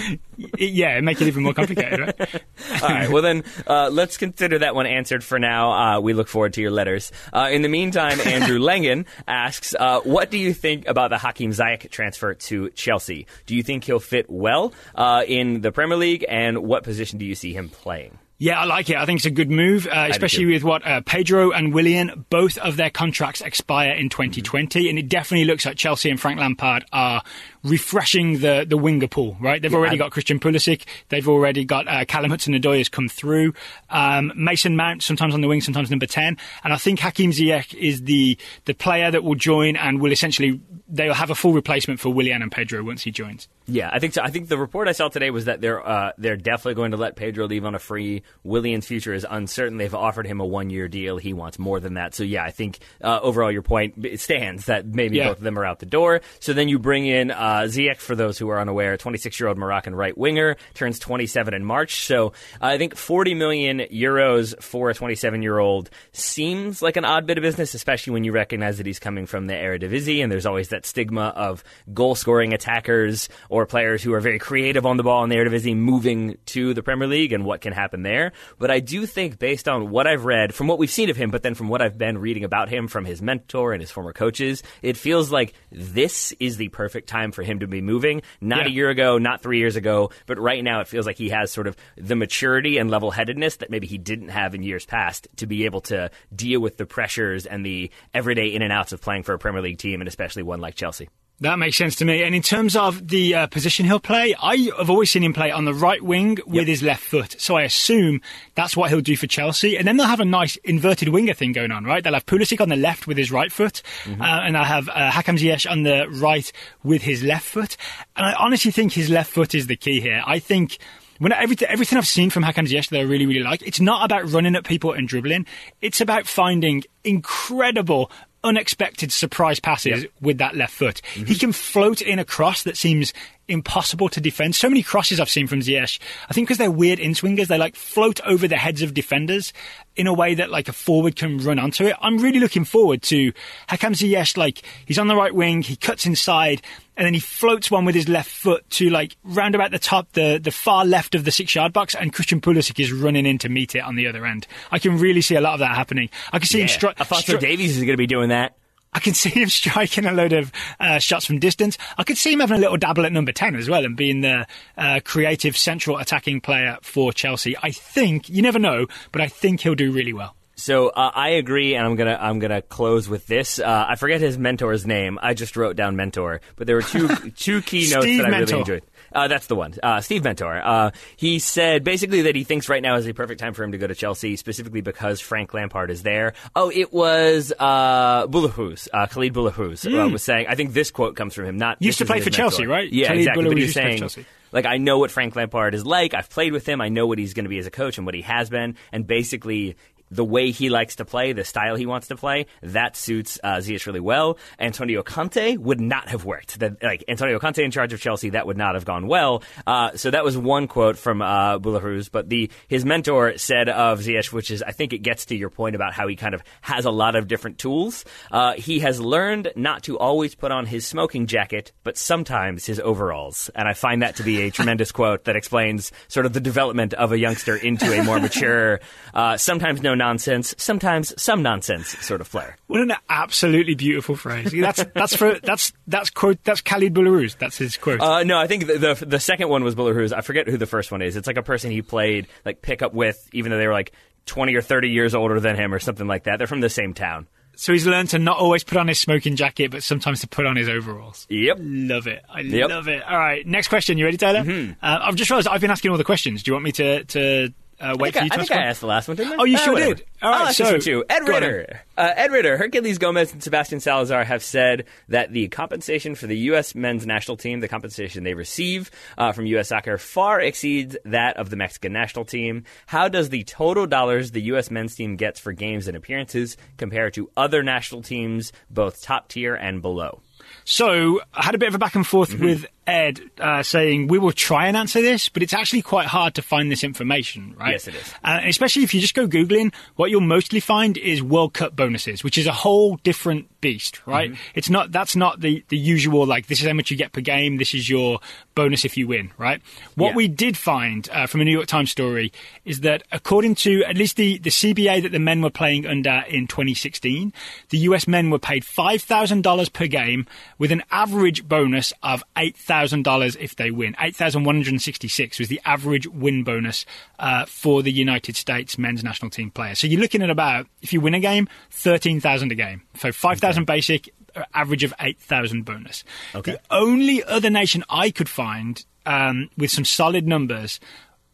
Yeah, make it even more complicated, right? All right. Well, then uh, let's consider that one answered for now. Uh, we look forward to your letters. Uh, in the meantime, Andrew Langen asks, uh, "What do you think about the Hakim Ziyech transfer to Chelsea? Do you think he'll fit well uh, in the Premier League, and what position do you see him playing?" Yeah, I like it. I think it's a good move, uh, especially with what uh, Pedro and Willian, both of their contracts expire in 2020, and it definitely looks like Chelsea and Frank Lampard are refreshing the the winger pool. Right, they've already got Christian Pulisic, they've already got uh, Callum Hudson-Odoi has come through, um, Mason Mount sometimes on the wing, sometimes number 10, and I think Hakim Ziyech is the the player that will join and will essentially they'll have a full replacement for Willian and Pedro once he joins. Yeah, I think so. I think the report I saw today was that they're uh, they're definitely going to let Pedro leave on a free. Willian's future is uncertain. They've offered him a one year deal. He wants more than that. So yeah, I think uh, overall your point stands that maybe Yeah. both of them are out the door. So then you bring in uh, Ziyech for those who are unaware, 26 year old Moroccan right winger turns 27 in March. So uh, I think 40 million euros for a 27 year old seems like an odd bit of business, especially when you recognize that he's coming from the Eredivisie, and there's always that stigma of goal scoring attackers or players who are very creative on the ball in the Eredivisie moving to the Premier League and what can happen there. But I do think, based on what I've read, from what we've seen of him, but then from what I've been reading about him from his mentor and his former coaches, it feels like this is the perfect time for him to be moving. Not Yeah. a year ago, not three years ago, but right now it feels like he has sort of the maturity and level headedness that maybe he didn't have in years past to be able to deal with the pressures and the everyday in and outs of playing for a Premier League team and especially one like Chelsea. That makes sense to me. And in terms of the uh, position he'll play, I have always seen him play on the right wing with his left foot. So I assume that's what he'll do for Chelsea. And then they'll have a nice inverted winger thing going on, right? They'll have Pulisic on the left with his right foot, uh, and I'll have uh, Hakim Ziyech on the right with his left foot. And I honestly think his left foot is the key here. I think. When everything, everything I've seen from Hakim Ziyech that I really, really like, it's not about running at people and dribbling. It's about finding incredible, unexpected surprise passes with that left foot. He mm-hmm. can float in a cross that seems impossible to defend. So many crosses I've seen from Ziyech. I think because they're weird in swingers, they like float over the heads of defenders in a way that like a forward can run onto it. I'm really looking forward to Hakim Ziyech. Like he's on the right wing, he cuts inside, and then he floats one with his left foot to like round about the top, the the far left of the six yard box, and Christian Pulisic is running in to meet it on the other end. I can really see a lot of that happening. I can see him strike. Alphonso Davies is going to be doing that. I can see him striking a load of uh, shots from distance. I could see him having a little dabble at number 10 as well and being the uh, creative central attacking player for Chelsea. I think, you never know, but I think he'll do really well. So uh, I agree, and I'm gonna I'm gonna close with this. Uh, I forget his mentor's name. I just wrote down mentor, but there were two two key notes Steve that I Mentor. really enjoyed. Uh, that's the one, uh, Steve Mentor. Uh, he said basically that he thinks right now is the perfect time for him to go to Chelsea, specifically because Frank Lampard is there. Oh, it was uh, Boulahrouz, uh, Khalid Boulahrouz, uh, was saying. I think this quote comes from him. Not. Used to play for his Chelsea, right? Yeah, Khalid exactly. But he was used to play for saying like I know what Frank Lampard is like. I've played with him. I know what he's going to be as a coach and what he has been. And basically, the way he likes to play, the style he wants to play, that suits uh, Ziyech really well. Antonio Conte would not have worked. That like Antonio Conte in charge of Chelsea, that would not have gone well. Uh, so that was one quote from uh. But the his mentor said of Ziyech, which is I think it gets to your point about how he kind of has a lot of different tools. Uh, he has learned not to always put on his smoking jacket, but sometimes his overalls. And I find that to be a tremendous quote that explains sort of the development of a youngster into a more mature, uh, sometimes no nonsense, sometimes some nonsense sort of flair. What an absolutely beautiful phrase. That's that's for that's that's quote that's Khalid Boulahrouz. That's his quote. Uh, no, I think the, the the second one was Buller I forget who the first one is. It's like a person he played like pickup with, even though they were like twenty or thirty years older than him or something like that. They're from the same town. so he's learned to not always put on his smoking jacket, but sometimes to put on his overalls. Yep. Love it. I Yep. love it. All right, next question. You ready, Taylor? Uh, I've just realised I've been asking all the questions. Do you want me to to uh, wait I for you think, I, to I, ask think I asked the last one, didn't I? Oh, you Ah, sure whatever. did. All right, I'll ask so- too. Ed Ritter. Uh, Ed Ritter, Herculez Gomez, and Sebastian Salazar have said that the compensation for the U.S. men's national team, the compensation they receive uh, from U.S. soccer, far exceeds that of the Mexican national team. How does the total dollars the U.S. men's team gets for games and appearances compare to other national teams, both top tier and below? So I had a bit of a back and forth Mm-hmm. with Ed uh, saying we will try and answer this, but it's actually quite hard to find this information, right? Yes, it is. Uh, especially if you just go googling, what you'll mostly find is World Cup bonuses, which is a whole different beast, right? Mm-hmm. It's not that's not the the usual like this is how much you get per game, this is your bonus if you win, right? What Yeah. we did find uh, from a New York Times story is that according to at least the the CBA that the men were playing under in 2016, the US men were paid five thousand dollars per game with an average bonus of eight thousand dollars if they win. Eight thousand one hundred sixty six was the average win bonus uh, for the United States men's national team players. So you're looking at about if you win a game, thirteen thousand a game. So five thousand basic, uh, average of eight thousand bonus. Okay. The only other nation I could find um, with some solid numbers,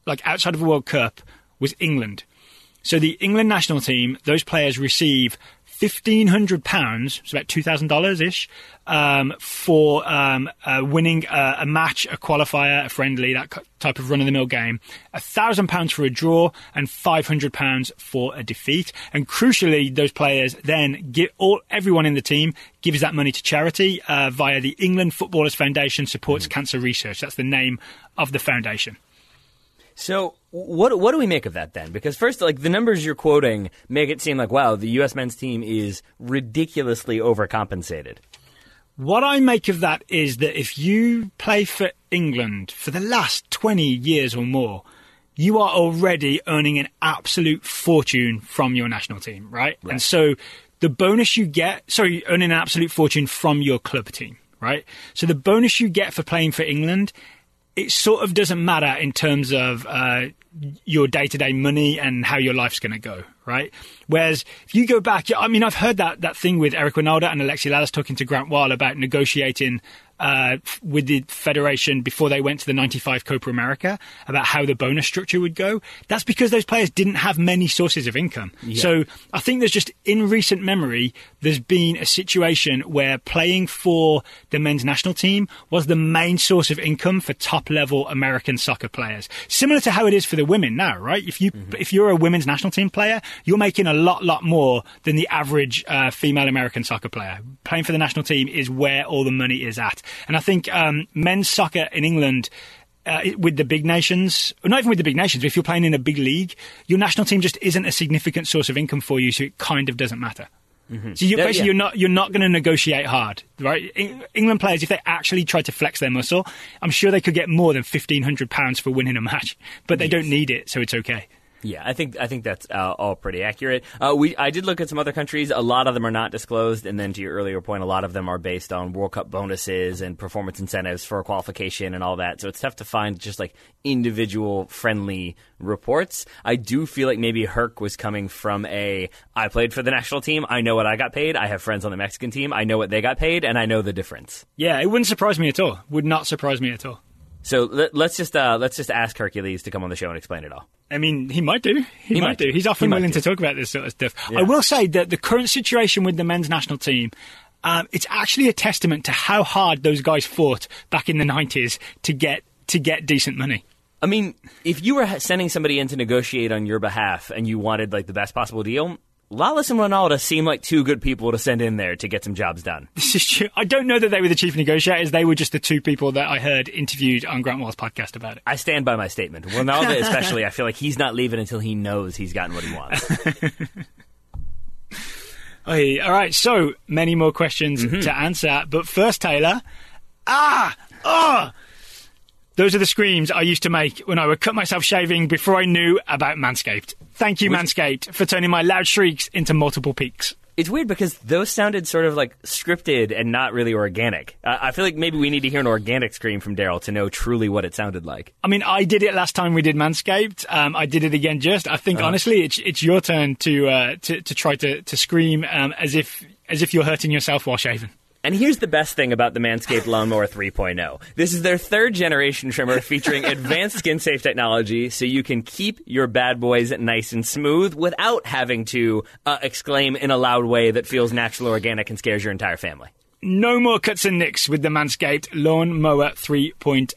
like outside of the World Cup, was England. So the England national team, those players receive fifteen hundred pounds, it's about two thousand dollars ish, um, for um, uh, winning a, a match, a qualifier, a friendly, that type of run of the mill game. A thousand pounds for a draw, and five hundred pounds for a defeat. And crucially, those players then give all everyone in the team gives that money to charity uh, via the England Footballers Foundation supports cancer research. That's the name of the foundation. So what what do we make of that then? Because first, like the numbers you're quoting make it seem like wow, the U.S. men's team is ridiculously overcompensated. What I make of that is that if you play for England for the last 20 years or more, you are already earning an absolute fortune from your national team, right? And so the bonus you get, sorry, earning an absolute fortune from your club team, right? So the bonus you get for playing for England, it sort of doesn't matter in terms of uh, your day to day money and how your life's going to go, right? Whereas if you go back, I mean, I've heard that, that thing with Eric Wynalda and Alexi Lalas talking to Grant Wahl about negotiating uh, with the federation before they went to the 95 Copa America about how the bonus structure would go. That's because those players didn't have many sources of income. So I think there's just, in recent memory, there's been a situation where playing for the men's national team was the main source of income for top level American soccer players. Similar to how it is for the women now, right? If you, if you're a women's national team player, you're making a lot, lot more than the average uh, female American soccer player. Playing for the national team is where all the money is at. And I think um, men's soccer in England uh, with the big nations, or not even with the big nations, but if you're playing in a big league, your national team just isn't a significant source of income for you, so it kind of doesn't matter. So you're, Mm-hmm. Yeah, basically yeah. you're not you're not going to negotiate hard, right? Eng- England players, if they actually tried to flex their muscle, I'm sure they could get more than fifteen hundred pounds for winning a match, but they don't need it, so it's okay. Yeah, I think I think that's uh, all pretty accurate. Uh, we I did look at some other countries. A lot of them are not disclosed, and then to your earlier point, a lot of them are based on World Cup bonuses and performance incentives for qualification and all that. So it's tough to find just like individual friendly reports. I do feel like maybe Herc was coming from a I played for the national team. I know what I got paid. I have friends on the Mexican team. I know what they got paid, and I know the difference. Yeah, it wouldn't surprise me at all. Would not surprise me at all. So let, let's just uh, let's just ask Herculez to come on the show and explain it all. I mean, he might do. He, He might, might do. He's often He willing to talk about this sort of stuff. Yeah. I will say that the current situation with the men's national team, um, it's actually a testament to how hard those guys fought back in the nineties to get to get decent money. I mean, if you were sending somebody in to negotiate on your behalf and you wanted like the best possible deal, Lalas and Wynalda seem like two good people to send in there to get some jobs done. This is true. I don't know that they were the chief negotiators. They were just the two people that I heard interviewed on Grant Wahl's podcast about it. I stand by my statement. Wynalda, especially, I feel like he's not leaving until he knows he's gotten what he wants. Hey, all right, so many more questions Mm-hmm. to answer. But first, Taylor, ah, oh, those are the screams I used to make when I would cut myself shaving before I knew about Manscaped. Thank you, Manscaped, for turning my loud shrieks into multiple peaks. It's weird because those sounded sort of like scripted and not really organic. Uh, I feel like maybe we need to hear an organic scream from Daryl to know truly what it sounded like. I mean, I did it last time we did Manscaped. Um, I did it again. Just, I Uh-huh. think, honestly, it's it's your turn to uh, to to try to to scream um, as if as if you're hurting yourself while shaving. And here's the best thing about the Manscaped Lawnmower 3.0. This is their third generation trimmer featuring advanced skin safe technology so you can keep your bad boys nice and smooth without having to uh, exclaim in a loud way that feels natural, organic, and scares your entire family. No more cuts and nicks with the Manscaped Lawn Mower 3.0.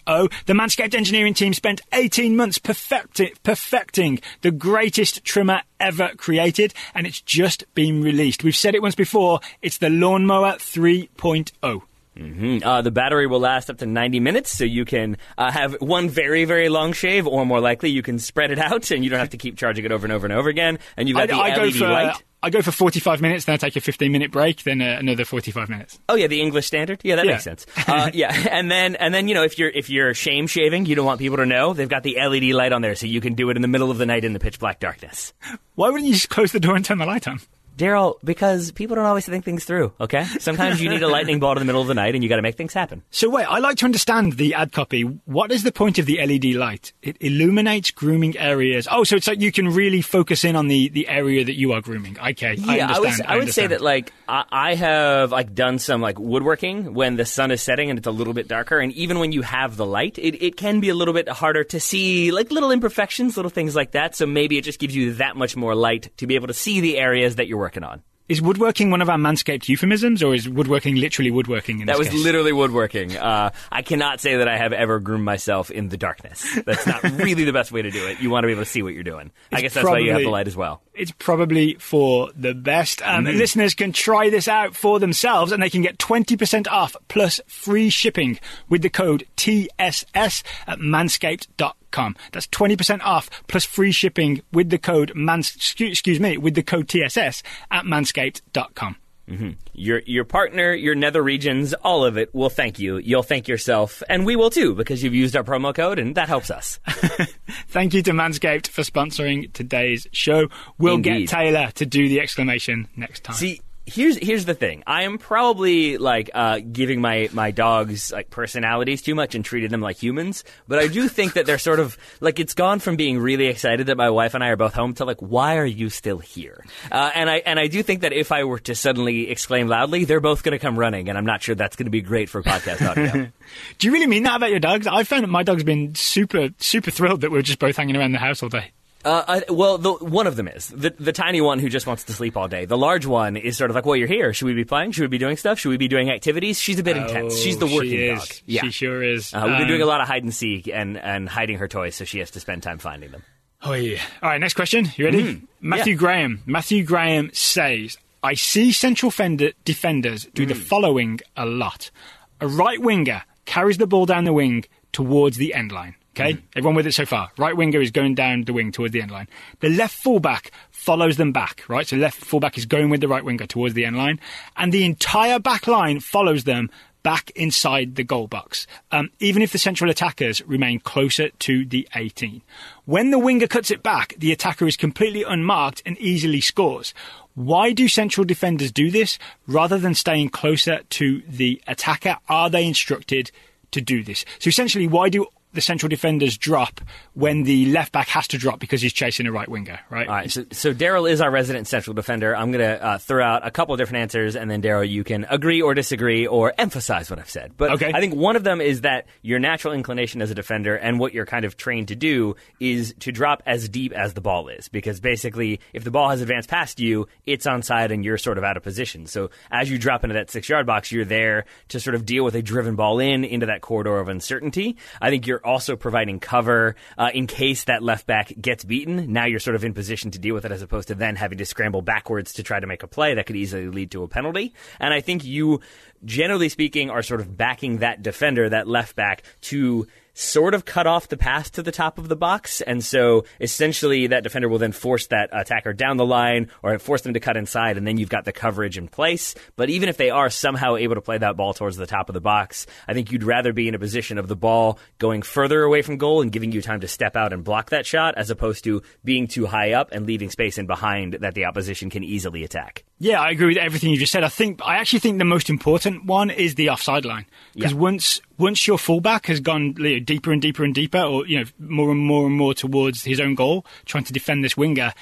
The Manscaped engineering team spent 18 months perfecti- perfecting the greatest trimmer ever created, and it's just been released. We've said it once before, it's the Lawn Mower 3.0. Mm, Uh, the battery will last up to 90 minutes, so you can uh, have one very, very long shave, or more likely, you can spread it out and you don't have to keep charging it over and over and over again. And you've got the I, I go LED for light. I go for 45 minutes, then I take a 15 minute break, then uh, another 45 minutes. Oh yeah, the English standard. Yeah, that Yeah. makes sense. Uh, yeah, and then and then you know if you're if you're shame shaving, you don't want people to know. They've got the LED light on there, so you can do it in the middle of the night in the pitch black darkness. Why wouldn't you just close the door and turn the light on? Daryl, because people don't always think things through. Okay, sometimes you need a lightning bolt in the middle of the night, and you got to make things happen. So wait, I like to understand the ad copy. What is the point of the LED light? It illuminates grooming areas. Oh, so it's like you can really focus in on the, the area that you are grooming. Okay, I Yeah, I, understand. would, I would say that like I, I have like done some like woodworking when the sun is setting and it's a little bit darker, and even when you have the light, it, it can be a little bit harder to see like little imperfections, little things like that. So maybe it just gives you that much more light to be able to see the areas that you're working on. Is woodworking one of our manscaped euphemisms, or is woodworking literally woodworking? In That was case? literally woodworking. Uh, I cannot say that I have ever groomed myself in the darkness. That's not really the best way to do it. You want to be able to see what you're doing. I guess that's why you have the light as well. It's probably for the best. Um, Mm-hmm. Listeners can try this out for themselves and they can get 20% off plus free shipping with the code TSS at manscaped.com. That's 20% off plus free shipping with the code mans- excuse, me, with the code TSS at manscaped.com. Mm-hmm. Your your partner, your nether regions, all of it will thank you. You'll thank yourself, and we will too because you've used our promo code, and that helps us. Thank you to Manscaped for sponsoring today's show. We'll Indeed. get Taylor to do the exclamation next time. See, here's here's the thing. I am probably like uh, giving my my dogs like personalities too much and treating them like humans. But I do think that they're sort of like it's gone from being really excited that my wife and I are both home to like, why are you still here? Uh, and I and I do think that if I were to suddenly exclaim loudly, they're both going to come running, and I'm not sure that's going to be great for podcast audio. Do you really mean that about your dogs? I found that my dog's been super, super thrilled that we're just both hanging around the house all day. Uh, I, well, the, one of them is the the tiny one who just wants to sleep all day. The large one is sort of like, well, you're here. Should we be playing? Should we be doing stuff? Should we be doing activities? She's a bit intense. She's the Oh, working she dog. Yeah, She sure is. Uh, we've been Um, doing a lot of hide and seek and, and hiding her toys, so she has to spend time finding them. Oh, yeah. All right, next question. You ready? Matthew Yeah. Graham. Matthew Graham says, I see central fender defenders do the following a lot. A right winger carries the ball down the wing towards the end line. Okay, everyone with it so far. Right winger is going down the wing towards the end line. The left fullback follows them back. Right, so left fullback is going with the right winger towards the end line, and the entire back line follows them back inside the goal box, um, even if the central attackers remain closer to the 18. When the winger cuts it back, the attacker is completely unmarked and easily scores. Why do central defenders do this rather than staying closer to the attacker? Are they instructed to do this? So essentially, why do the central defenders drop when the left back has to drop because he's chasing a right winger, right? All right, so, so Daryl is our resident central defender. I'm going to uh, throw out a couple of different answers, and then Daryl, you can agree or disagree or emphasize what I've said. But Okay. I think one of them is that your natural inclination as a defender and what you're kind of trained to do is to drop as deep as the ball is, because basically, if the ball has advanced past you, it's onside and you're sort of out of position. So as you drop into that six yard box, you're there to sort of deal with a driven ball in into that corridor of uncertainty. I think you're also providing cover uh, in case that left back gets beaten. Now you're sort of in position to deal with it as opposed to then having to scramble backwards to try to make a play that could easily lead to a penalty. And I think you, generally speaking, are sort of backing that defender, that left back, to sort of cut off the path to the top of the box. And so essentially that defender will then force that attacker down the line or force them to cut inside. And then you've got the coverage in place. But even if they are somehow able to play that ball towards the top of the box, I think you'd rather be in a position of the ball going further away from goal and giving you time to step out and block that shot as opposed to being too high up and leaving space in behind that the opposition can easily attack. Yeah, I agree with everything you just said. I think I actually think the most important one is the offside line because Yeah. once once your fullback has gone you know, deeper and deeper and deeper, or you know more and more and more towards his own goal, trying to defend this winger.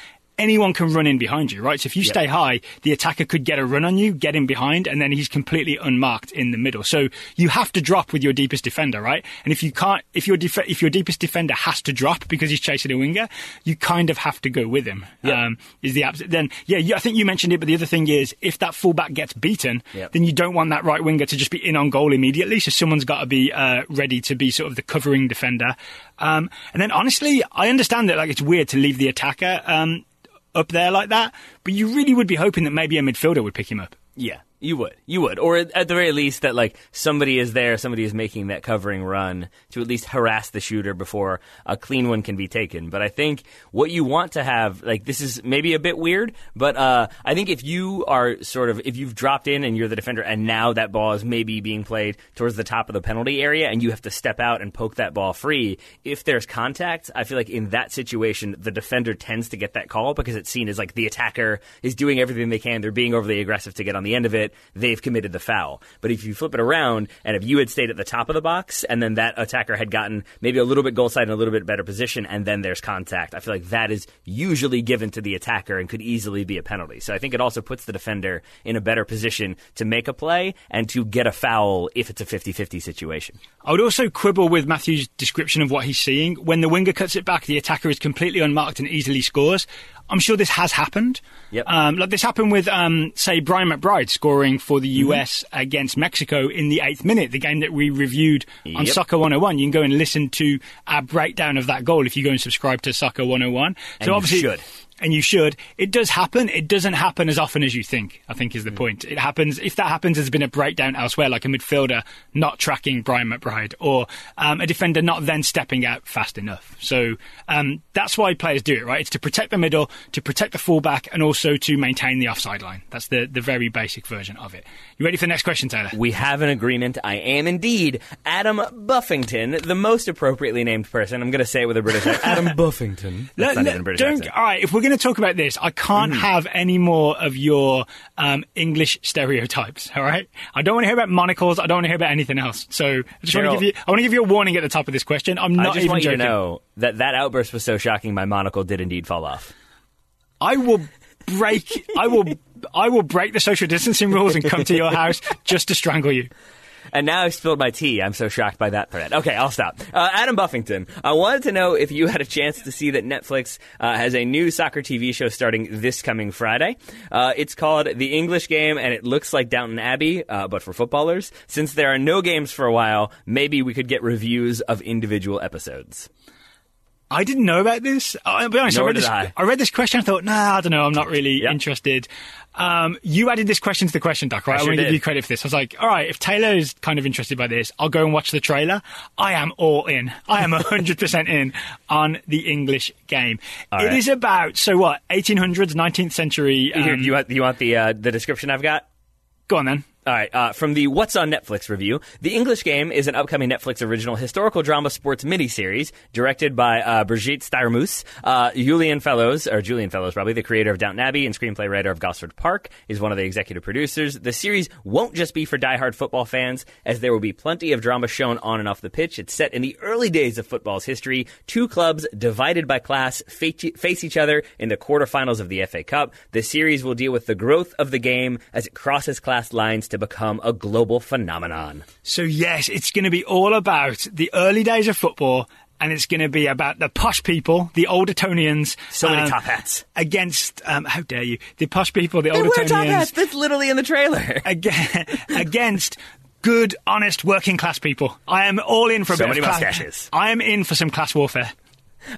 Anyone can run in behind you, right? So if you stay high, the attacker could get a run on you, get in behind, and then he's completely unmarked in the middle. So you have to drop with your deepest defender, right? And if you can't, if your def- if your deepest defender has to drop because he's chasing a winger, you kind of have to go with him. Um, is the abs- then yeah? You, I think you mentioned it, but the other thing is if that fullback gets beaten, Yep. then you don't want that right winger to just be in on goal immediately. So someone's got to be uh, ready to be sort of the covering defender. Um, and then honestly, I understand that like it's weird to leave the attacker um, up there like that, but you really would be hoping that maybe a midfielder would pick him up. Yeah. You would, you would, or at the very least that like somebody is there, somebody is making that covering run to at least harass the shooter before a clean one can be taken. But I think what you want to have, like this is maybe a bit weird, but uh, I think if you are sort of if you've dropped in and you're the defender, and now that ball is maybe being played towards the top of the penalty area, and you have to step out and poke that ball free, if there's contact, I feel like in that situation the defender tends to get that call because it's seen as like the attacker is doing everything they can, they're being overly aggressive to get on the end of it they've committed the foul. But if you flip it around, and if you had stayed at the top of the box, and then that attacker had gotten maybe a little bit goal side and a little bit better position, and then there's contact, I feel like that is usually given to the attacker and could easily be a penalty. So I think it also puts the defender in a better position to make a play and to get a foul if it's a 50 50 situation. I would also quibble with Matthew's description of what he's seeing. When the winger cuts it back, the attacker is completely unmarked and easily scores. I'm sure this has happened. Yep. Um, like this happened with, um, say, Brian McBride scoring for the US mm-hmm. against Mexico in the eighth minute, the game that we reviewed yep. on Soccer 101. You can go and listen to our breakdown of that goal if you go and subscribe to Soccer 101. And so obviously, should and you should. It does happen. It doesn't happen as often as you think, I think is the mm. point. It happens, if that happens, there's been a breakdown elsewhere, like a midfielder not tracking Brian McBride or um, a defender not then stepping out fast enough. So um, that's why players do it, right? It's to protect the middle, to protect the fullback, and also to maintain the offside line. That's the, the very basic version of it. You ready for the next question, Taylor? We have an agreement. I am indeed Adam Buffington, the most appropriately named person. I'm going to say it with a British accent. Adam Buffington. That's not even British accent. All right, if we're going going to talk about this. I can't mm-hmm. have any more of your um, English stereotypes. All right, I don't want to hear about monocles. I don't want to hear about anything else. So I just want to give you. I want to give you a warning at the top of this question. I'm not I just even want joking. you to know that that outburst was so shocking. My monocle did indeed fall off. I will break. I will. I will break the social distancing rules and come to your house just to strangle you. And now I've spilled my tea. I'm so shocked by that threat. Okay, I'll stop. Uh, Adam Buffington, I wanted to know if you had a chance to see that Netflix uh, has a new soccer TV show starting this coming Friday. Uh, it's called The English Game, and it looks like Downton Abbey, uh, but for footballers. Since there are no games for a while, maybe we could get reviews of individual episodes. I didn't know about this. I'll be honest. I read, this, I. I read this question. I thought, nah, I don't know. I'm not really yep. interested. Um, you added this question to the question doc, right? I, I want to give you credit for this. I was like, all right, if Taylor is kind of interested by this, I'll go and watch the trailer. I am all in. I am 100% in on the English game. All it right. is about, so what, 1800s, 19th century. Um, you, want, you want the, uh, the description I've got? Go on then. All right, uh, from the What's on Netflix review, The English Game is an upcoming Netflix original historical drama sports miniseries directed by uh, Birgitte Stærmose. Uh, Julian Fellowes, or Julian Fellowes probably, the creator of Downton Abbey and screenplay writer of Gosford Park, is one of the executive producers. The series won't just be for diehard football fans, as there will be plenty of drama shown on and off the pitch. It's set in the early days of football's history. Two clubs, divided by class, face each other in the quarterfinals of the FA Cup. The series will deal with the growth of the game as it crosses class lines to become a global phenomenon. So, yes, it's going to be all about the early days of football and it's going to be about the posh people, the old Etonians. So many um, top hats against. Um, how dare you? The posh people, the old Etonians. Top hats. That's literally in the trailer. against good, honest, working class people. I am all in for a so bit many of class. mustaches. I am in for some class warfare.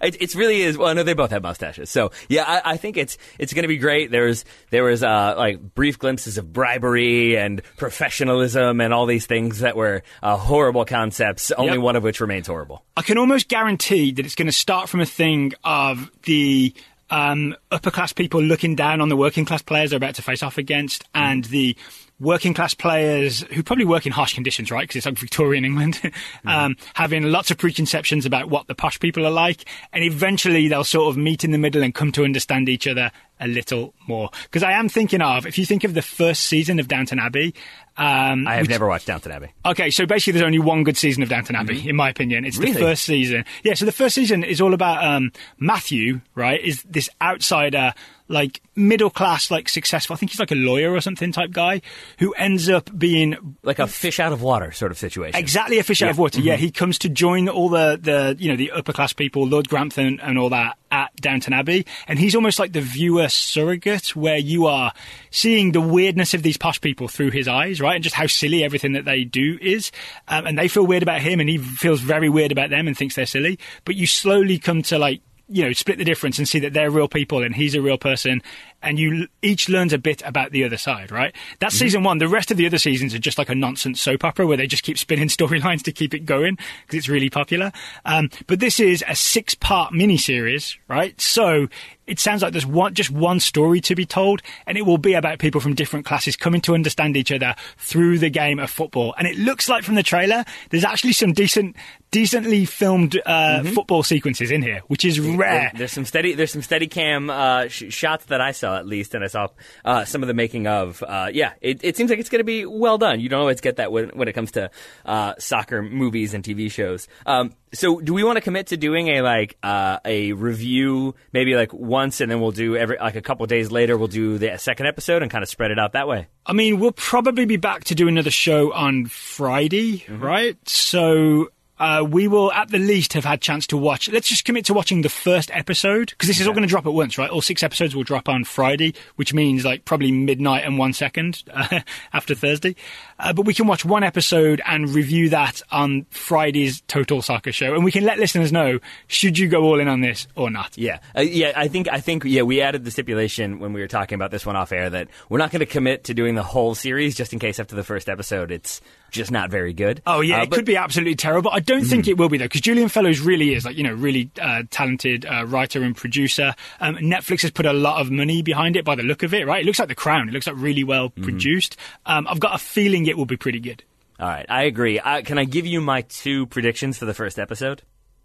It, it's really is. Well, no, they both have mustaches. So yeah, I, I think it's it's going to be great. There's there was uh, like brief glimpses of bribery and professionalism and all these things that were uh, horrible concepts. Only yep. one of which remains horrible. I can almost guarantee that it's going to start from a thing of the um, upper class people looking down on the working class players they're about to face off against, and the working class players who probably work in harsh conditions, right? Because it's like Victorian England, mm-hmm. um, having lots of preconceptions about what the posh people are like. And eventually they'll sort of meet in the middle and come to understand each other a little more. Because I am thinking of, if you think of the first season of Downton Abbey, um, I have which, never watched Downton Abbey. Okay, so basically, there's only one good season of Downton Abbey, mm-hmm. in my opinion. It's really? the first season. Yeah, so the first season is all about um, Matthew, right? Is this outsider like middle class, like successful. I think he's like a lawyer or something type guy who ends up being like a fish out of water sort of situation. Exactly, a fish yeah. out of water. Mm-hmm. Yeah, he comes to join all the the you know the upper class people, Lord Grantham and all that at Downton Abbey, and he's almost like the viewer surrogate, where you are seeing the weirdness of these posh people through his eyes, right, and just how silly everything that they do is, um, and they feel weird about him, and he feels very weird about them and thinks they're silly. But you slowly come to like you know, split the difference and see that they're real people and he's a real person. And you each learns a bit about the other side, right? That's season one. The rest of the other seasons are just like a nonsense soap opera where they just keep spinning storylines to keep it going because it's really popular. Um, but this is a six part miniseries, right? So it sounds like there's one, just one story to be told, and it will be about people from different classes coming to understand each other through the game of football. And it looks like from the trailer, there's actually some decent, decently filmed uh, football sequences in here, which is rare. There's some steady. There's some steady cam uh, sh- shots that I saw at least, and I saw uh, some of the making of. Uh, yeah, it, it seems like it's going to be well done. You don't always get that when, when it comes to uh, soccer movies and TV shows. Um, so, do we want to commit to doing a like uh, a review, maybe like once, and then we'll do every like a couple days later, we'll do the second episode and kind of spread it out that way. I mean, we'll probably be back to do another show on Friday, right? So uh, we will at the least have had chance to watch. Let's just commit to watching the first episode because this is all going to drop at once, right? All six episodes will drop on Friday, which means like probably midnight and one second uh, after Thursday. Uh, but we can watch one episode and review that on Friday's Total Soccer Show, and we can let listeners know should you go all in on this or not. Yeah, uh, yeah. I think I think yeah. We added the stipulation when we were talking about this one off air that we're not going to commit to doing the whole series just in case after the first episode it's just not very good. Oh yeah, Uh, it but- could be absolutely terrible. I don't think it will be though, because Julian Fellowes really is like you know really uh, talented uh, writer and producer. Um, Netflix has put a lot of money behind it by the look of it. Right, it looks like The Crown. It looks like really well produced. Um, I've got a feeling it will be pretty good. All right, I agree. Uh, can I give you my two predictions for the first episode?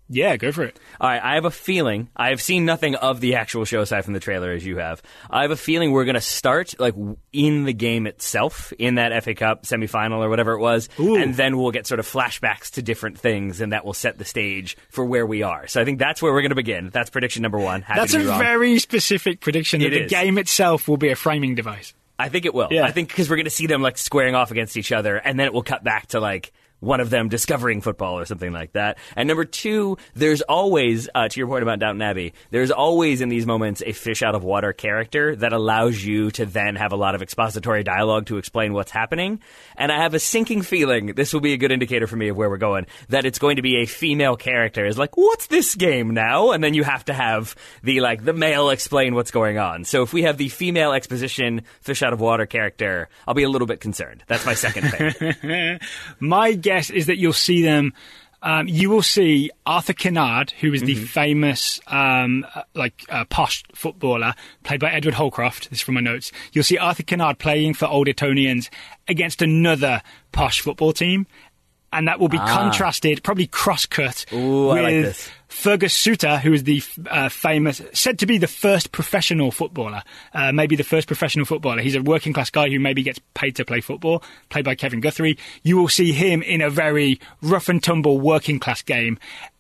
Yeah, go for it. All right, I have a feeling. I have seen nothing of the actual show aside from the trailer, as you have. I have a feeling we're going to start like in the game itself, in that FA Cup semifinal or whatever it was, Ooh. and then we'll get sort of flashbacks to different things, and that will set the stage for where we are. So I think that's where we're going to begin. That's prediction number one. Happy That's a very specific prediction that It the game itself will be a framing device. I think it will. Yeah. I think because we're going to see them like squaring off against each other, and then it will cut back to like one of them discovering football or something like that. And number two, there's always, uh, to your point about Downton Abbey, there's always in these moments a fish out of water character that allows you to then have a lot of expository dialogue to explain what's happening. And I have a sinking feeling this will be a good indicator for me of where we're going. That it's going to be a female character is like, what's this game now? And then you have to have the like the male explain what's going on. So if we have the female exposition fish out of water character, I'll be a little bit concerned. That's my second thing. My guess is that you'll see them. Um, you will see Arthur Kinnaird, who is the famous, um, uh, like, uh, posh footballer, played by Edward Holcroft. This is from my notes. You'll see Arthur Kinnaird playing for Old Etonians against another posh football team. And that will be contrasted, probably cross-cut Ooh, with like. Fergus Suter, who is the uh, famous, said to be the first professional footballer, uh, maybe the first professional footballer. He's a working class guy who maybe gets paid to play football, played by Kevin Guthrie. You will see him in a very rough and tumble working class game.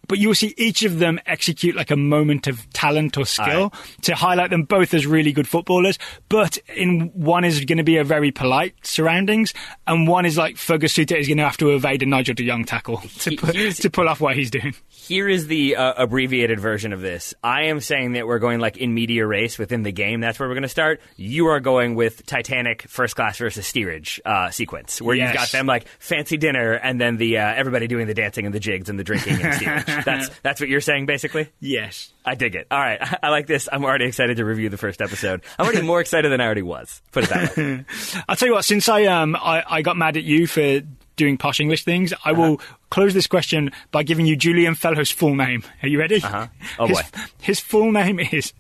But you will see each of them execute like a moment of talent or skill to highlight them both as really good footballers. But in one is going to be a very polite surroundings, and one is like Fergus Suter is going to have to evade a Nigel de Jong tackle to, pu- to pull off what he's doing. Here is the uh, abbreviated version of this. I am saying that we're going like in medias res within the game. That's where we're going to start. You are going with Titanic first class versus steerage uh, sequence, where you've got them like fancy dinner and then the uh, everybody doing the dancing and the jigs and the drinking and steerage. that's that's what you're saying basically. Yes. I dig it. All right, I, like this. I'm already excited to review the first episode. I'm already more excited than I already was. Put it that way. I'll tell you what. Since I um I, I got mad at you for doing posh English things, I will close this question by giving you Julian Fellowes' full name. Are you ready? Uh-huh. Oh, his, boy. His full name is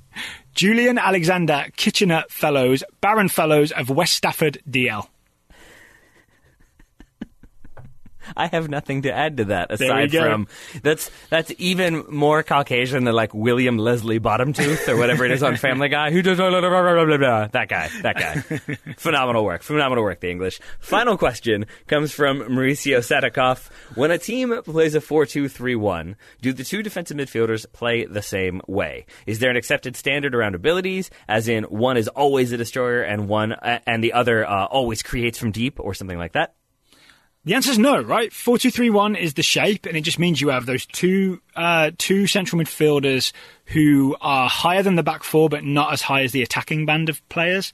Julian Alexander Kitchener Fellowes, Baron Fellowes of West Stafford, DL. I have nothing to add to that aside from that's that's even more Caucasian than like William Leslie Bottomtooth or whatever it is on Family Guy. Who does blah, blah, blah, blah, blah, that guy? That guy. Phenomenal work. Phenomenal work. The English. Final question comes from Mauricio Sadikoff. When a team plays a four-two-three-one, do the two defensive midfielders play the same way? Is there an accepted standard around abilities, as in one is always a destroyer and one uh, and the other uh, always creates from deep or something like that? The answer is no, right? Four two three one is the shape, and it just means you have those two uh, two central midfielders who are higher than the back four, but not as high as the attacking band of players.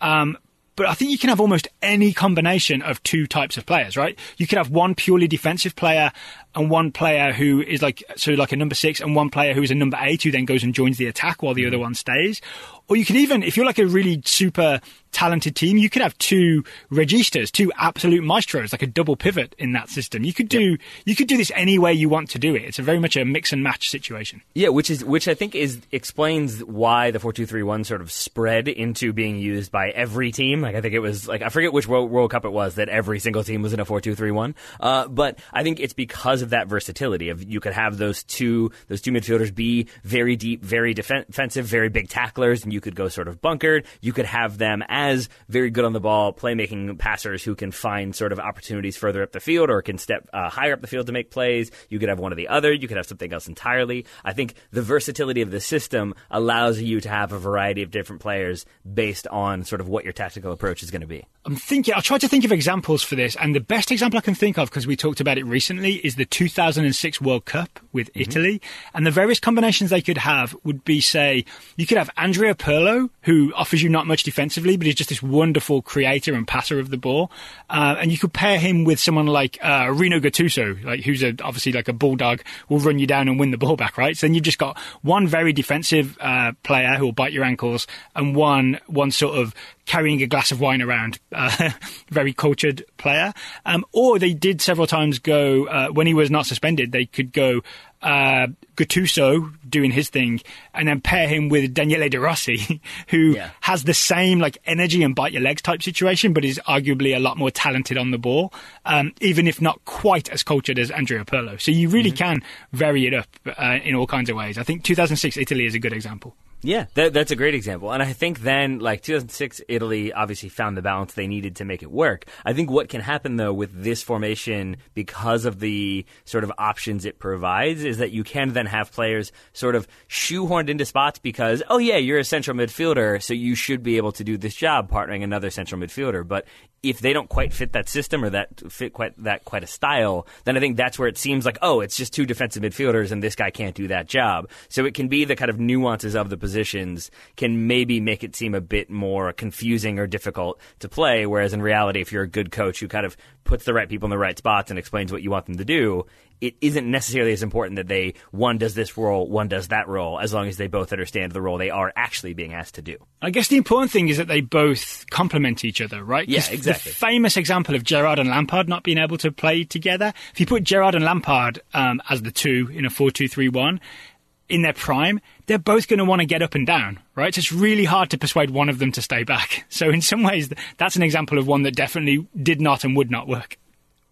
Um, but I think you can have almost any combination of two types of players, right? You could have one purely defensive player and one player who is like so like a number six, and one player who is a number eight who then goes and joins the attack while the other one stays. Or you could even, if you're like a really super talented team, you could have two registas, two absolute maestros, like a double pivot in that system. You could do yep. you could do this any way you want to do it. It's a very much a mix and match situation. Yeah, which is which I think is explains why the four two three one sort of spread into being used by every team. Like I think it was like I forget which World, World Cup it was that every single team was in a four two three one. Uh, but I think it's because of that versatility of you could have those two those two midfielders be very deep, very defensive, very big tacklers, and you could go sort of bunkered. You could have them as very good on the ball, playmaking passers who can find sort of opportunities further up the field or can step uh, higher up the field to make plays. You could have one or the other. You could have something else entirely. I think the versatility of the system allows you to have a variety of different players based on sort of what your tactical approach is going to be. I'm thinking, I'll try to think of examples for this, and the best example I can think of, because we talked about it recently, is the 2006 World Cup with mm-hmm. Italy. And the various combinations they could have would be, say, you could have Andrea Pirlo, who offers you not much defensively, but is just this wonderful creator and passer of the ball. Uh, and you could pair him with someone like uh, Rino Gattuso, like who's a, obviously like a bulldog, will run you down and win the ball back, right? So then you've just got one very defensive uh, player who will bite your ankles, and one one sort of carrying a glass of wine around, uh, very cultured player. Um, or they did several times go uh, when he was not suspended. They could go uh, Gattuso doing his thing, and then pair him with Daniele De Rossi, who yeah. has the same like energy and bite your legs type situation, but is arguably a lot more talented on the ball, um, even if not quite as cultured as Andrea Pirlo. So you really mm-hmm. can vary it up uh, in all kinds of ways. I think 2006 Italy is a good example. Yeah, that, that's a great example. And I think then, like 2006, Italy obviously found the balance they needed to make it work. I think what can happen, though, with this formation, because of the sort of options it provides, is that you can then have players sort of shoehorned into spots because, oh, yeah, you're a central midfielder, so you should be able to do this job partnering another central midfielder. But if they don't quite fit that system or that fit quite that quite a style, then I think that's where it seems like, oh, it's just two defensive midfielders and this guy can't do that job. So it can be the kind of nuances of the positions can maybe make it seem a bit more confusing or difficult to play. Whereas in reality, if you're a good coach who kind of puts the right people in the right spots and explains what you want them to do, it isn't necessarily as important that they one does this role, one does that role, as long as they both understand the role they are actually being asked to do. I guess the important thing is that they both complement each other, right? Yeah, exactly. The famous example of Gerrard and Lampard not being able to play together. If you put Gerrard and Lampard um, as the two in a four-two-three-one in their prime, they're both going to want to get up and down, right? So it's really hard to persuade one of them to stay back. So in some ways, that's an example of one that definitely did not and would not work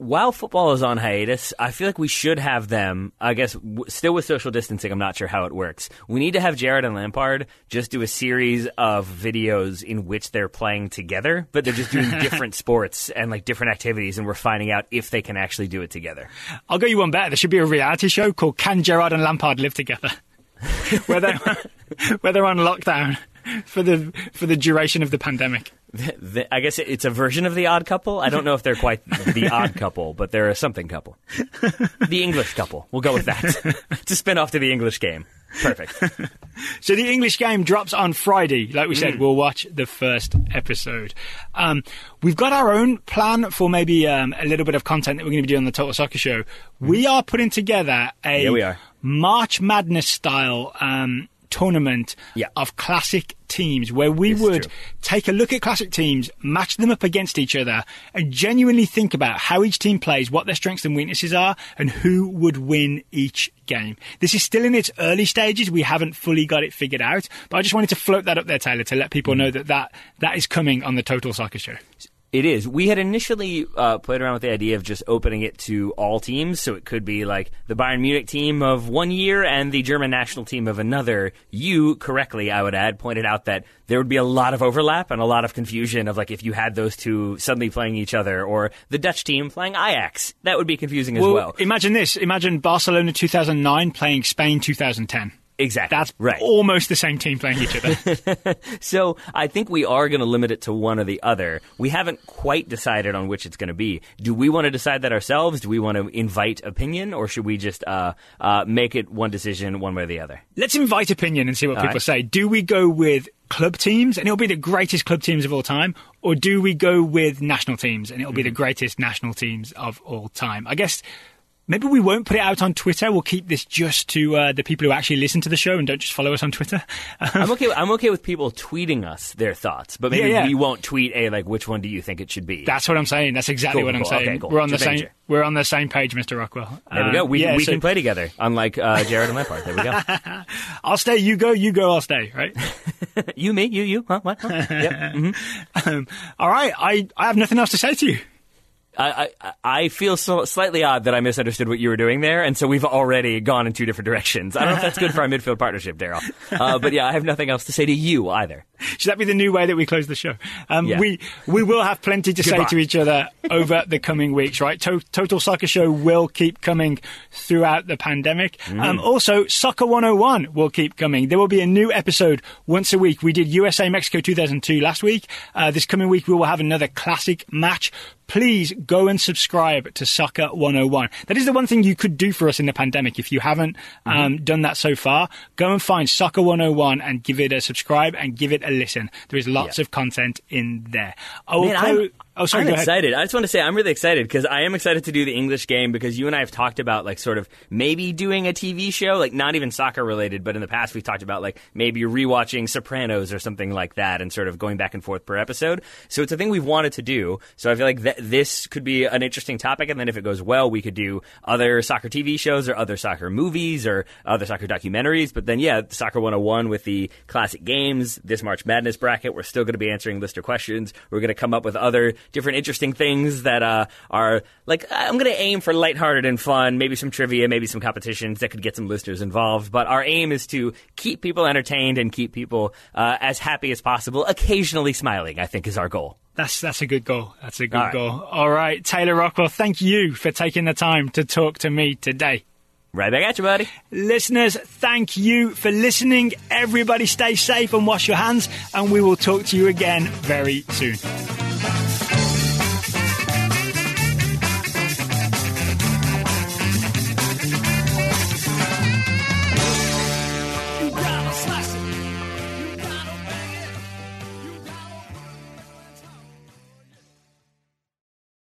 while football is on hiatus, I feel like we should have them. I guess w- still with social distancing, I'm not sure how it works. We need to have Gerrard and Lampard just do a series of videos in which they're playing together, but they're just doing different sports and like different activities, and we're finding out if they can actually do it together. I'll go you one better. There should be a reality show called "Can Gerrard and Lampard Live Together," where they're where they're on lockdown for the for the duration of the pandemic. The, the, I guess it's a version of the Odd Couple. I don't know if they're quite the Odd Couple, but they're a something couple. The English Couple. We'll go with that. it's a spin off to the English Game. Perfect. so the English Game drops on Friday. Like we said, mm. we'll watch the first episode. Um, we've got our own plan for maybe um, a little bit of content that we're going to be doing on the Total Soccer Show. Mm. We are putting together a yeah. March Madness style um, tournament yeah. of classic teams where we this would take a look at classic teams, match them up against each other, and genuinely think about how each team plays, what their strengths and weaknesses are, and who would win each game. This is still in its early stages. We haven't fully got it figured out, but I just wanted to float that up there, Taylor, to let people mm. know that that, that is coming on the Total Soccer Show. It is. We had initially uh, played around with the idea of just opening it to all teams, so it could be like the Bayern Munich team of one year and the German national team of another. You correctly, I would add, pointed out that there would be a lot of overlap and a lot of confusion of like if you had those two suddenly playing each other, or the Dutch team playing Ajax. That would be confusing as well. well. Imagine this: imagine Barcelona 2009 playing Spain 2010. Exactly. That's right. almost the same team playing each other. so I think we are going to limit it to one or the other. We haven't quite decided on which it's going to be. Do we want to decide that ourselves? Do we want to invite opinion, or should we just uh, uh, make it one decision, one way or the other? Let's invite opinion and see what all people right. say. Do we go with club teams and it'll be the greatest club teams of all time, or do we go with national teams and it'll mm-hmm. be the mm-hmm. greatest national teams of all time? I guess maybe we won't put it out on Twitter. We'll keep this just to uh, the people who actually listen to the show and don't just follow us on Twitter. I'm okay. I'm okay with people tweeting us their thoughts, but maybe Yeah, yeah. we won't tweet a like which one do you think it should be. That's what I'm saying. That's exactly Cool, what I'm cool. saying. Okay, cool. We're on the same. We're on the same page, Mr. Rockwell. there we go. Um, We, yeah, we so can play together, unlike uh, Gerrard and Lampard. There we go. I'll stay. You go. You go. I'll stay. Right. you, me, you, you. Huh? What? Huh? Yep. mhm. um, all right. I I have nothing else to say to you. I, I, feel so slightly odd that I misunderstood what you were doing there, and so we've already gone in two different directions. I don't know if that's good for our midfield partnership, Daryl. Uh, but yeah, I have nothing else to say to you either. Should that be the new way that we close the show? Um, Yeah. We we will have plenty to say to each other over the coming weeks, right? To- Total Soccer Show will keep coming throughout the pandemic. Mm. Um, also, Soccer 101 will keep coming. There will be a new episode once a week. We did USA Mexico 2002 last week. Uh, this coming week, we will have another classic match. Please go and subscribe to Soccer 101. That is the one thing you could do for us in the pandemic. If you haven't Mm-hmm. um, done that so far, go and find Soccer 101 and give it a subscribe and give it a listen. There is lots Yeah. of content in there. I will Man, oh, sorry, I'm excited. I just want to say I'm really excited because I am excited to do the English game because you and I have talked about like sort of maybe doing a TV show, like not even soccer related, but in the past we've talked about like maybe rewatching Sopranos or something like that and sort of going back and forth per episode. So it's a thing we've wanted to do. So I feel like that this could be an interesting topic, and then if it goes well, we could do other soccer TV shows or other soccer movies or other soccer documentaries. But then yeah, Soccer 101 with the classic games, this March Madness bracket, we're still going to be answering lister questions. We're going to come up with other different interesting things that uh, are like I'm going to aim for lighthearted and fun, maybe some trivia, maybe some competitions that could get some listeners involved. But our aim is to keep people entertained and keep people uh, as happy as possible, occasionally smiling. I think is our goal. That's that's a good goal. That's a good All right. goal. All right, Taylor Rockwell, thank you for taking the time to talk to me today. Right back at you, buddy. Listeners, thank you for listening. Everybody stay safe and wash your hands, and we will talk to you again very soon.